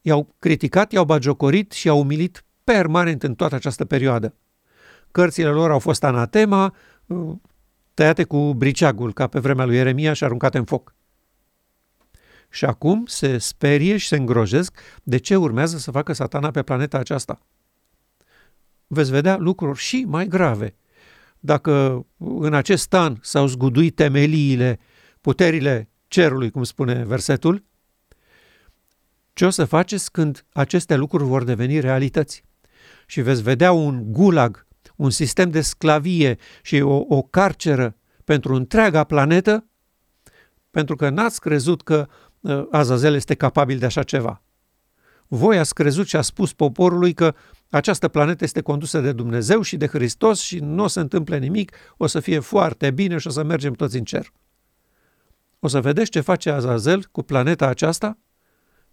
i-au criticat, i-au bagiocorit și i-au umilit permanent în toată această perioadă. Cărțile lor au fost anatema, tăiate cu briceagul, ca pe vremea lui Ieremia și aruncate în foc. Și acum se sperie și se îngrojesc de ce urmează să facă satana pe planeta aceasta. Veți vedea lucruri și mai grave. Dacă în acest an s-au zguduit temeliile, puterile cerului, cum spune versetul, ce o să faceți când aceste lucruri vor deveni realități? Și veți vedea un gulag, un sistem de sclavie și o, o carceră pentru întreaga planetă, pentru că n-ați crezut că uh, Azazel este capabil de așa ceva. Voi ați crezut și a spus poporului că această planetă este condusă de Dumnezeu și de Hristos și nu o să întâmple nimic, o să fie foarte bine și o să mergem toți în cer. O să vedeți ce face Azazel cu planeta aceasta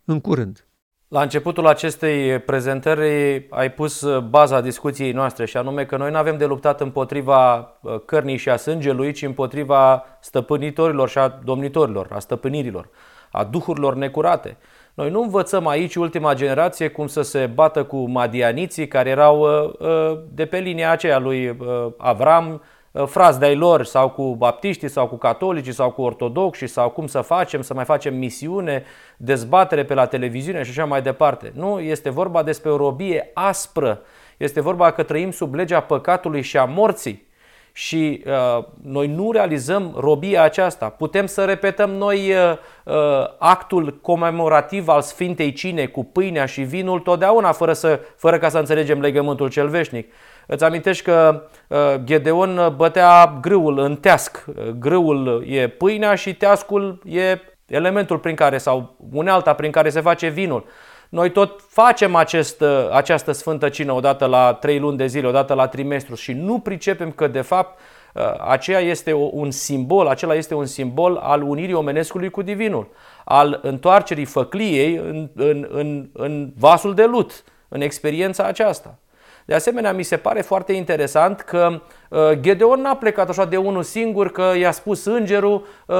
în curând. La începutul acestei prezentări ai pus baza discuției noastre și anume că noi nu avem de luptat împotriva uh, cărnii și a sângelui, ci împotriva stăpânitorilor și a domnitorilor, a stăpânirilor, a duhurilor necurate. Noi nu învățăm aici ultima generație cum să se bată cu madianiții care erau uh, uh, de pe linia aceea lui Avram, frați de-ai lor sau cu baptiștii sau cu catolicii sau cu ortodoxi sau cum să facem, să mai facem misiune, dezbatere pe la televiziune și așa mai departe. Nu, este vorba despre o robie aspră. Este vorba că trăim sub legea păcatului și a morții și uh, noi nu realizăm robia aceasta. Putem să repetăm noi uh, uh, actul comemorativ al Sfintei Cine cu pâinea și vinul totdeauna, fără, să, fără ca să înțelegem legământul cel veșnic. Îți amintești că uh, Gedeon bătea grâul în teasc. Grâul e pâinea și teascul e elementul prin care sau unealta prin care se face vinul. Noi tot facem acest, această sfântă cină odată la trei luni de zile, odată la trimestru și nu pricepem că de fapt aceea este un simbol, acela este un simbol al unirii omenescului cu divinul, al întoarcerii făcliei în, în, în, în vasul de lut, în experiența aceasta. De asemenea, mi se pare foarte interesant că uh, Gedeon n-a plecat așa de unul singur, că i-a spus îngerul, uh,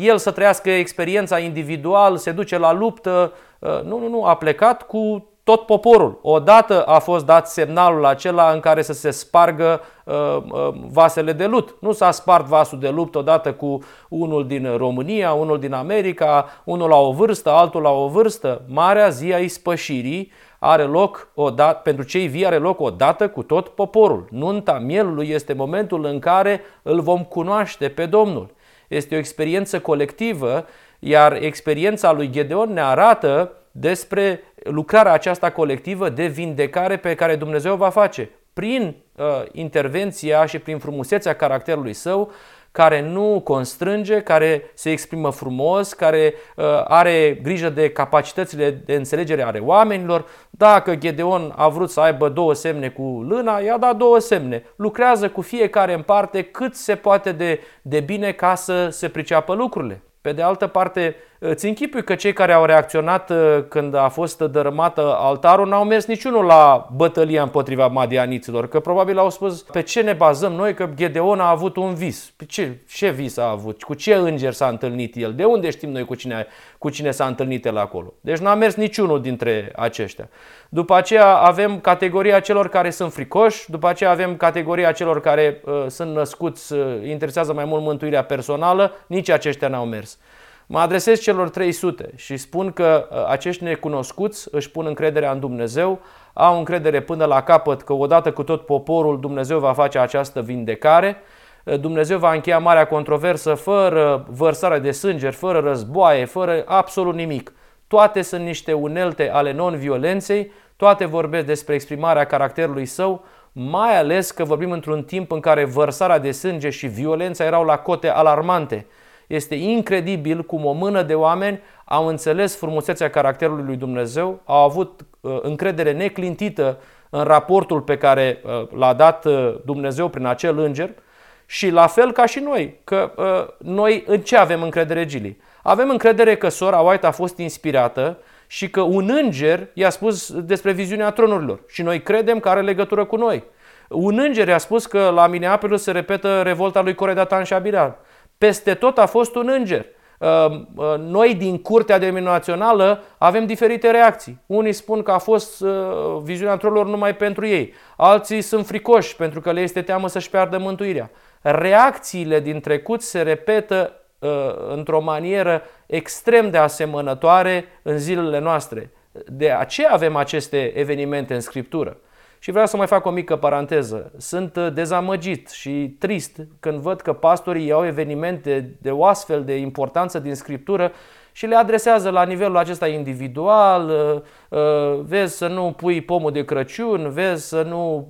el să trăiască experiența individual, se duce la luptă. Uh, nu, nu, nu, a plecat cu tot poporul. Odată a fost dat semnalul acela în care să se spargă uh, uh, vasele de lut. Nu s-a spart vasul de lut odată cu unul din România, unul din America, unul la o vârstă, altul la o vârstă. Marea zi a ispășirii are loc o dată, pentru cei vii are loc o dată cu tot poporul. Nunta mielului este momentul în care îl vom cunoaște pe Domnul. Este o experiență colectivă, iar experiența lui Gedeon ne arată despre lucrarea aceasta colectivă de vindecare pe care Dumnezeu va face prin uh, intervenția și prin frumusețea caracterului său, care nu constrânge, care se exprimă frumos, care uh, are grijă de capacitățile de înțelegere ale oamenilor. Dacă Gedeon a vrut să aibă două semne cu lâna, i-a dat două semne. Lucrează cu fiecare în parte cât se poate de, de bine ca să se priceapă lucrurile. Pe de altă parte, Îți închipui că cei care au reacționat uh, când a fost dărâmată altarul n-au mers niciunul la bătălia împotriva madianiților, că probabil au spus pe ce ne bazăm noi că Gedeon a avut un vis. Pe ce, ce vis a avut? Cu ce înger s-a întâlnit el? De unde știm noi cu cine, cu cine s-a întâlnit el acolo? Deci n-a mers niciunul dintre aceștia. După aceea avem categoria celor care sunt fricoși, după aceea avem categoria celor care uh, sunt născuți, uh, interesează mai mult mântuirea personală, nici aceștia n-au mers. Mă adresez celor 300 și spun că uh, acești necunoscuți își pun încrederea în Dumnezeu, au încredere până la capăt că odată cu tot poporul Dumnezeu va face această vindecare, uh, Dumnezeu va încheia marea controversă fără vărsare de sânger, fără războaie, fără absolut nimic. Toate sunt niște unelte ale non-violenței, toate vorbesc despre exprimarea caracterului său, mai ales că vorbim într-un timp în care vărsarea de sânge și violența erau la cote alarmante. Este incredibil cum o mână de oameni au înțeles frumusețea caracterului lui Dumnezeu, au avut uh, încredere neclintită în raportul pe care uh, l-a dat uh, Dumnezeu prin acel înger și la fel ca și noi, că noi în ce avem încredere, Gili? Avem încredere că sora White a fost inspirată și că un înger i-a spus despre viziunea tronurilor și noi credem că are legătură cu noi. Un înger i-a spus că la Minneapolis se repetă revolta lui Coredatan și Abiral. Peste tot a fost un înger. Uh, uh, noi din Curtea Denominațională avem diferite reacții. Unii spun că a fost uh, viziunea tronurilor numai pentru ei. Alții sunt fricoși pentru că le este teamă să-și piardă mântuirea. Reacțiile din trecut se repetă într-o manieră extrem de asemănătoare în zilele noastre. De aceea avem aceste evenimente în Scriptură. Și vreau să mai fac o mică paranteză. Sunt uh, dezamăgit și trist când văd că pastorii iau evenimente de o astfel de importanță din Scriptură și le adresează la nivelul acesta individual, uh, uh, vezi să nu pui pomul de Crăciun, vezi să nu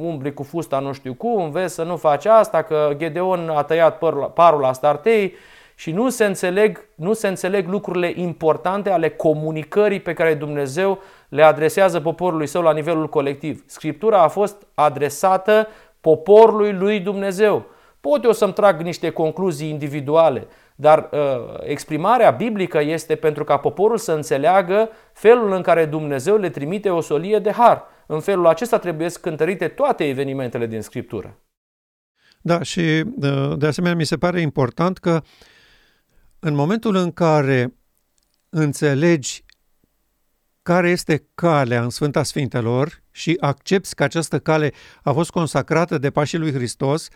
umbli cu fusta nu știu cum, vezi să nu faci asta, că Gedeon a tăiat parul la startei, și nu se, înțeleg, nu se înțeleg lucrurile importante ale comunicării pe care Dumnezeu le adresează poporului său la nivelul colectiv. Scriptura a fost adresată poporului lui Dumnezeu. Pot eu să-mi trag niște concluzii individuale, dar uh, exprimarea biblică este pentru ca poporul să înțeleagă felul în care Dumnezeu le trimite o solie de har. În felul acesta trebuie cântărite toate evenimentele din Scriptură. Da, și uh, de asemenea mi se pare important că uh, în momentul în care înțelegi care este calea în Sfânta Sfintelor și accepti că această cale a fost consacrată de pașii lui Hristos,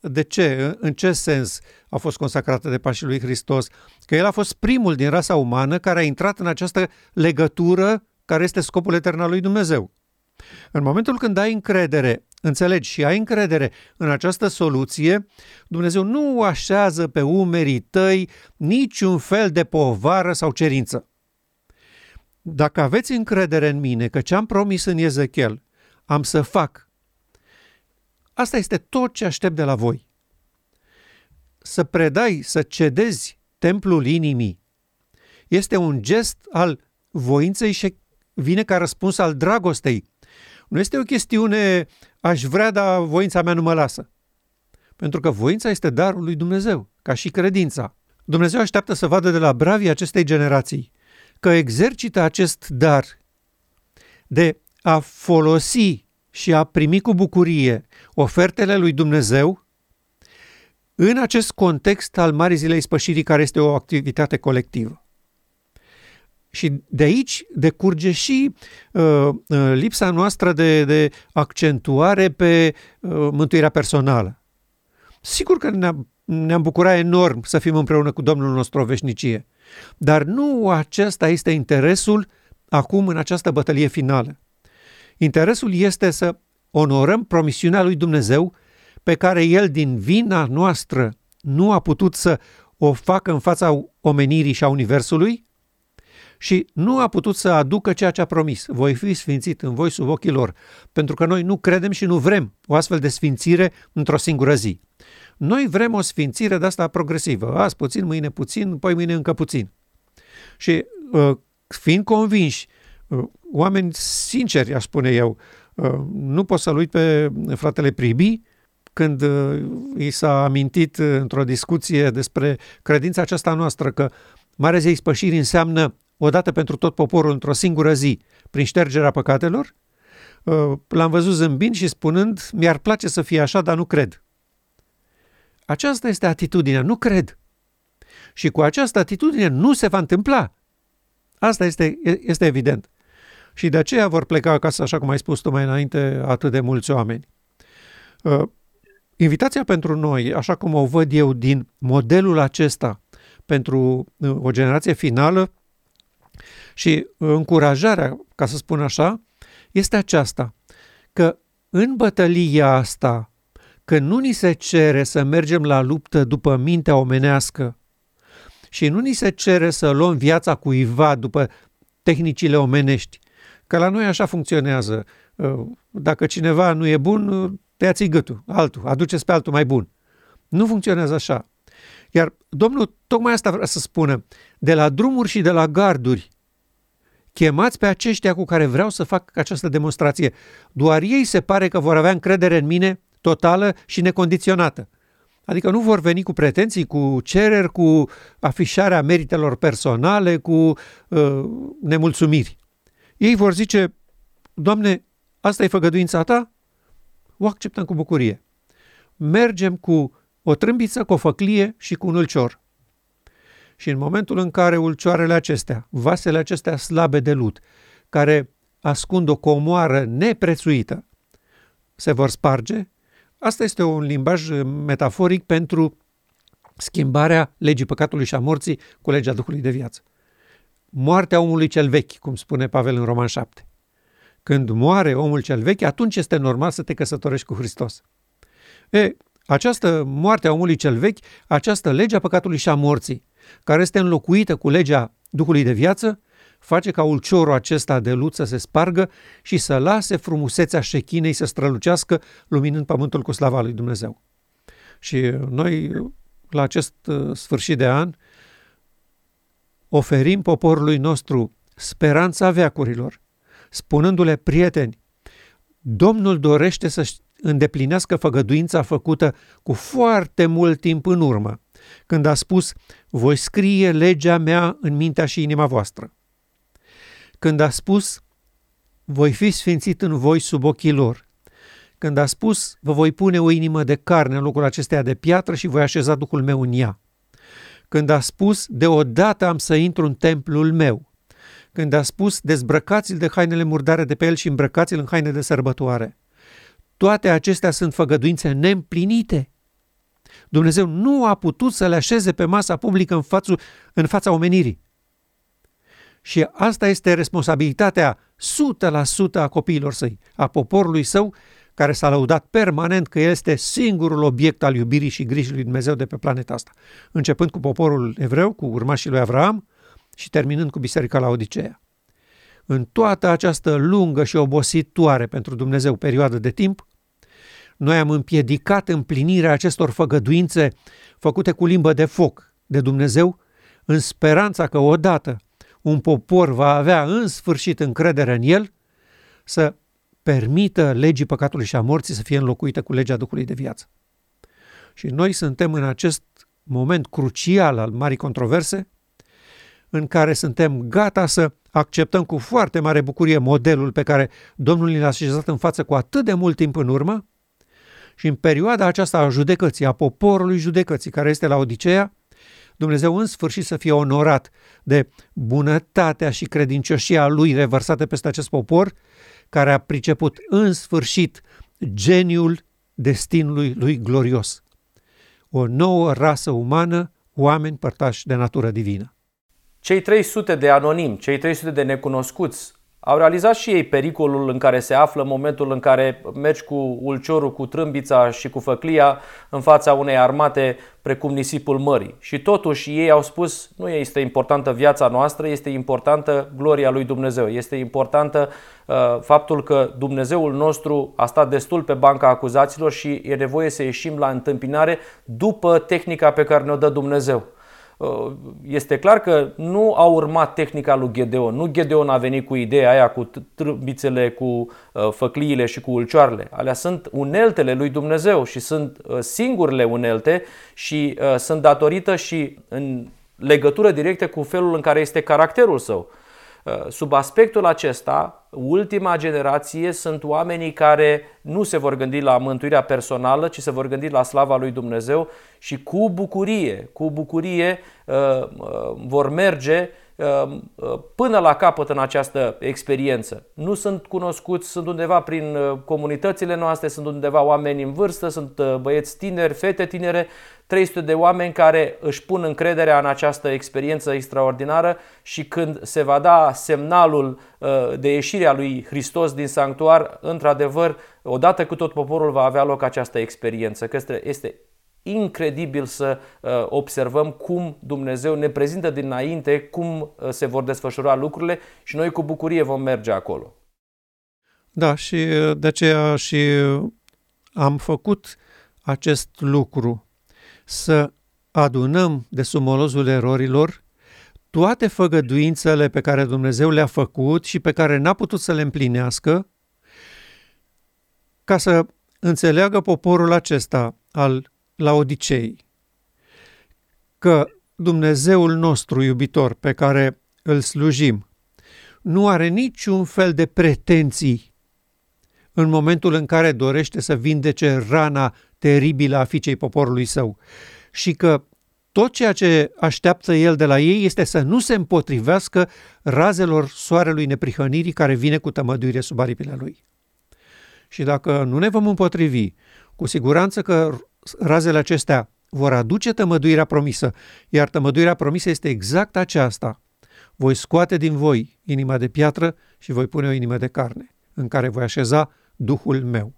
de ce? În ce sens a fost consacrată de pașii lui Hristos? Că el a fost primul din rasa umană care a intrat în această legătură care este scopul etern al lui Dumnezeu. În momentul când ai încredere înțelegi și ai încredere în această soluție, Dumnezeu nu așează pe umerii tăi niciun fel de povară sau cerință. Dacă aveți încredere în mine că ce-am promis în Ezechiel am să fac, asta este tot ce aștept de la voi. Să predai, să cedezi templul inimii este un gest al voinței și vine ca răspuns al dragostei. Nu este o chestiune aș vrea, dar voința mea nu mă lasă. Pentru că voința este darul lui Dumnezeu, ca și credința. Dumnezeu așteaptă să vadă de la bravii acestei generații că exercită acest dar de a folosi și a primi cu bucurie ofertele lui Dumnezeu în acest context al Marii Zilei Spășirii, care este o activitate colectivă. Și de aici decurge și uh, uh, lipsa noastră de, de accentuare pe uh, mântuirea personală. Sigur că ne-am, ne-am bucurat enorm să fim împreună cu Domnul nostru o veșnicie, dar nu acesta este interesul acum în această bătălie finală. Interesul este să onorăm promisiunea lui Dumnezeu pe care El din vina noastră nu a putut să o facă în fața omenirii și a Universului, și nu a putut să aducă ceea ce a promis. Voi fi sfințit în voi sub ochii lor, pentru că noi nu credem și nu vrem o astfel de sfințire într-o singură zi. Noi vrem o sfințire de asta progresivă. Azi puțin, mâine puțin, poi mâine încă puțin. Și uh, fiind convinși, uh, oameni sinceri, aș spune eu, uh, nu pot să-l uit pe fratele Pribi, când i s-a amintit într-o discuție despre credința aceasta noastră că Marea Zei Spășiri înseamnă odată pentru tot poporul într-o singură zi, prin ștergerea păcatelor, uh, l-am văzut zâmbind și spunând, mi-ar place să fie așa, dar nu cred. Aceasta este atitudinea, nu cred. Și cu această atitudine nu se va întâmpla. Asta este, este evident. Și de aceea vor pleca acasă, așa cum ai spus tu mai înainte, atât de mulți oameni. Uh, invitația pentru noi, așa cum o văd eu din modelul acesta pentru o generație finală și încurajarea, ca să spun așa, este aceasta, că în bătălia asta, că nu ni se cere să mergem la luptă după mintea omenească și nu ni se cere să luăm viața cuiva după tehnicile omenești, că la noi așa funcționează. Dacă cineva nu e bun, tăiați gâtul, altul, aduceți pe altul mai bun. Nu funcționează așa. Iar Domnul tocmai asta vrea să spună. De la drumuri și de la garduri, chemați pe aceștia cu care vreau să fac această demonstrație. Doar ei se pare că vor avea încredere în mine totală și necondiționată. Adică nu vor veni cu pretenții, cu cereri, cu afișarea meritelor personale, cu uh, nemulțumiri. Ei vor zice, Doamne, asta e făgăduința ta? O acceptăm cu bucurie. Mergem cu o trâmbiță, cu o făclie și cu un ulcior. Și în momentul în care ulcioarele acestea, vasele acestea slabe de lut, care ascund o comoară neprețuită, se vor sparge, asta este un limbaj metaforic pentru schimbarea legii păcatului și a morții cu legea Duhului de viață. Moartea omului cel vechi, cum spune Pavel în Roman 7. Când moare omul cel vechi, atunci este normal să te căsătorești cu Hristos. E, această moarte a omului cel vechi, această lege a păcatului și a morții, care este înlocuită cu legea Duhului de viață, face ca ulciorul acesta de lut să se spargă și să lase frumusețea șechinei să strălucească, luminând pământul cu slava lui Dumnezeu. Și noi, la acest uh, sfârșit de an, oferim poporului nostru speranța veacurilor, spunându-le, prieteni, Domnul dorește să îndeplinească făgăduința făcută cu foarte mult timp în urmă, când a spus, voi scrie legea mea în mintea și inima voastră. Când a spus, voi fi sfințit în voi sub ochii lor. Când a spus, vă voi pune o inimă de carne în locul acesteia de piatră și voi așeza Duhul meu în ea. Când a spus, deodată am să intru în templul meu. Când a spus, dezbrăcați-l de hainele murdare de pe el și îmbrăcați-l în haine de sărbătoare. Toate acestea sunt făgăduințe neîmplinite. Dumnezeu nu a putut să le așeze pe masa publică în, fațul, în fața omenirii. Și asta este responsabilitatea 100% a copiilor săi, a poporului său, care s-a lăudat permanent că el este singurul obiect al iubirii și grijii lui Dumnezeu de pe planeta asta, începând cu poporul evreu, cu urmașii lui Avram și terminând cu biserica la Odiseea. În toată această lungă și obositoare pentru Dumnezeu perioadă de timp, noi am împiedicat împlinirea acestor făgăduințe făcute cu limbă de foc de Dumnezeu, în speranța că odată un popor va avea în sfârșit încredere în el, să permită legii păcatului și a morții să fie înlocuită cu legea Duhului de viață. Și noi suntem în acest moment crucial al marii controverse, în care suntem gata să acceptăm cu foarte mare bucurie modelul pe care Domnul l-a așezat în față cu atât de mult timp în urmă și în perioada aceasta a judecății, a poporului judecății care este la Odiseea, Dumnezeu în sfârșit să fie onorat de bunătatea și credincioșia lui revărsate peste acest popor, care a priceput în sfârșit geniul destinului lui glorios. O nouă rasă umană, oameni părtași de natură divină. Cei 300 de anonimi, cei 300 de necunoscuți, au realizat și ei pericolul în care se află în momentul în care mergi cu ulciorul, cu trâmbița și cu făclia în fața unei armate precum nisipul mării. Și totuși ei au spus, nu este importantă viața noastră, este importantă gloria lui Dumnezeu, este importantă uh, faptul că Dumnezeul nostru a stat destul pe banca acuzaților și e nevoie să ieșim la întâmpinare după tehnica pe care ne-o dă Dumnezeu. Uh, este clar că nu a urmat tehnica lui Gedeon. Nu Gedeon a venit cu ideea aia cu trâmbițele, cu uh, făcliile și cu ulcioarele. Alea sunt uneltele lui Dumnezeu și sunt uh, singurele unelte și sunt datorită și în legătură directă cu felul în care este caracterul său. Sub aspectul acesta, ultima generație sunt oamenii care nu se vor gândi la mântuirea personală, ci se vor gândi la slava lui Dumnezeu și cu bucurie, cu bucurie uh, uh, vor merge uh, până la capăt în această experiență. Nu sunt cunoscuți, sunt undeva prin comunitățile noastre, sunt undeva oameni în vârstă, sunt băieți tineri, fete tinere, 300 de oameni care își pun încrederea în această experiență extraordinară și când se va da semnalul uh, de ieșire a lui Hristos din sanctuar, într-adevăr, odată cu tot poporul va avea loc această experiență, că este incredibil să uh, observăm cum Dumnezeu ne prezintă dinainte cum uh, se vor desfășura lucrurile și noi cu bucurie vom merge acolo. Da, și uh, de aceea și am făcut acest lucru, să adunăm de sumolozul erorilor toate făgăduințele pe care Dumnezeu le-a făcut și pe care n-a putut să le împlinească, ca să înțeleagă poporul acesta al la Odicei că Dumnezeul nostru iubitor pe care îl slujim nu are niciun fel de pretenții în momentul în care dorește să vindece rana teribilă a fiicei poporului său și că tot ceea ce așteaptă el de la ei este să nu se împotrivească razelor soarelui neprihănirii care vine cu tămăduire sub aripile lui. Și dacă nu ne vom împotrivi, cu siguranță că razele acestea vor aduce tămăduirea promisă, iar tămăduirea promisă este exact aceasta. Voi scoate din voi inima de piatră și voi pune o inimă de carne, în care voi așeza Duhul meu.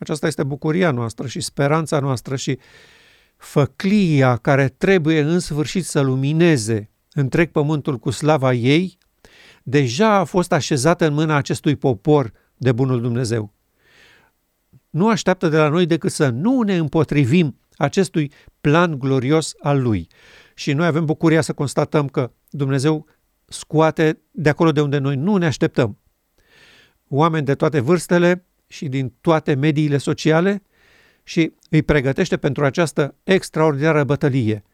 Aceasta este bucuria noastră și speranța noastră și făclia care trebuie în sfârșit să lumineze întreg pământul cu slava ei, deja a fost așezată în mâna acestui popor de bunul Dumnezeu nu așteaptă de la noi decât să nu ne împotrivim acestui plan glorios al lui. Și noi avem bucuria să constatăm că Dumnezeu scoate de acolo de unde noi nu ne așteptăm. Oameni de toate vârstele și din toate mediile sociale și îi pregătește pentru această extraordinară bătălie.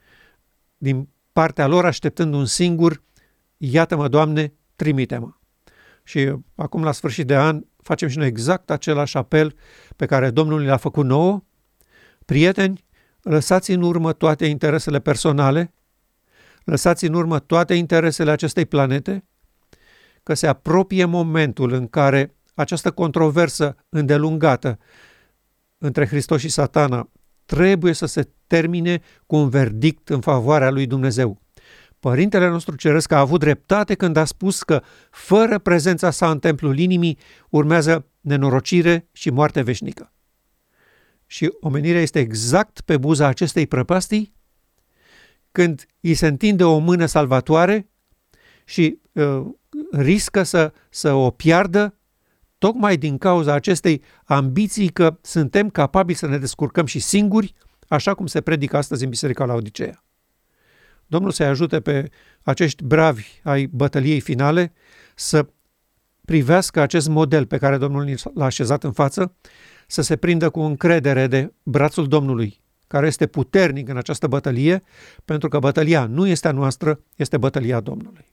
Din partea lor așteptând un singur, iată-mă, Doamne, trimite-mă. Și acum, la sfârșit de an, facem și noi exact același apel pe care Domnul le-a făcut nouă. Prieteni, lăsați în urmă toate interesele personale, lăsați în urmă toate interesele acestei planete, că se apropie momentul în care această controversă îndelungată între Hristos și satana trebuie să se termine cu un verdict în favoarea lui Dumnezeu. Părintele nostru Ceresc a avut dreptate când a spus că fără prezența sa în templul inimii urmează nenorocire și moarte veșnică. Și omenirea este exact pe buza acestei prăpastii când îi se întinde o mână salvatoare și uh, riscă să, să o piardă tocmai din cauza acestei ambiții că suntem capabili să ne descurcăm și singuri, așa cum se predică astăzi în Biserica la Odiceea. Domnul să-i ajute pe acești bravi ai bătăliei finale să privească acest model pe care Domnul l-a așezat în față, să se prindă cu încredere de brațul Domnului, care este puternic în această bătălie, pentru că bătălia nu este a noastră, este bătălia Domnului.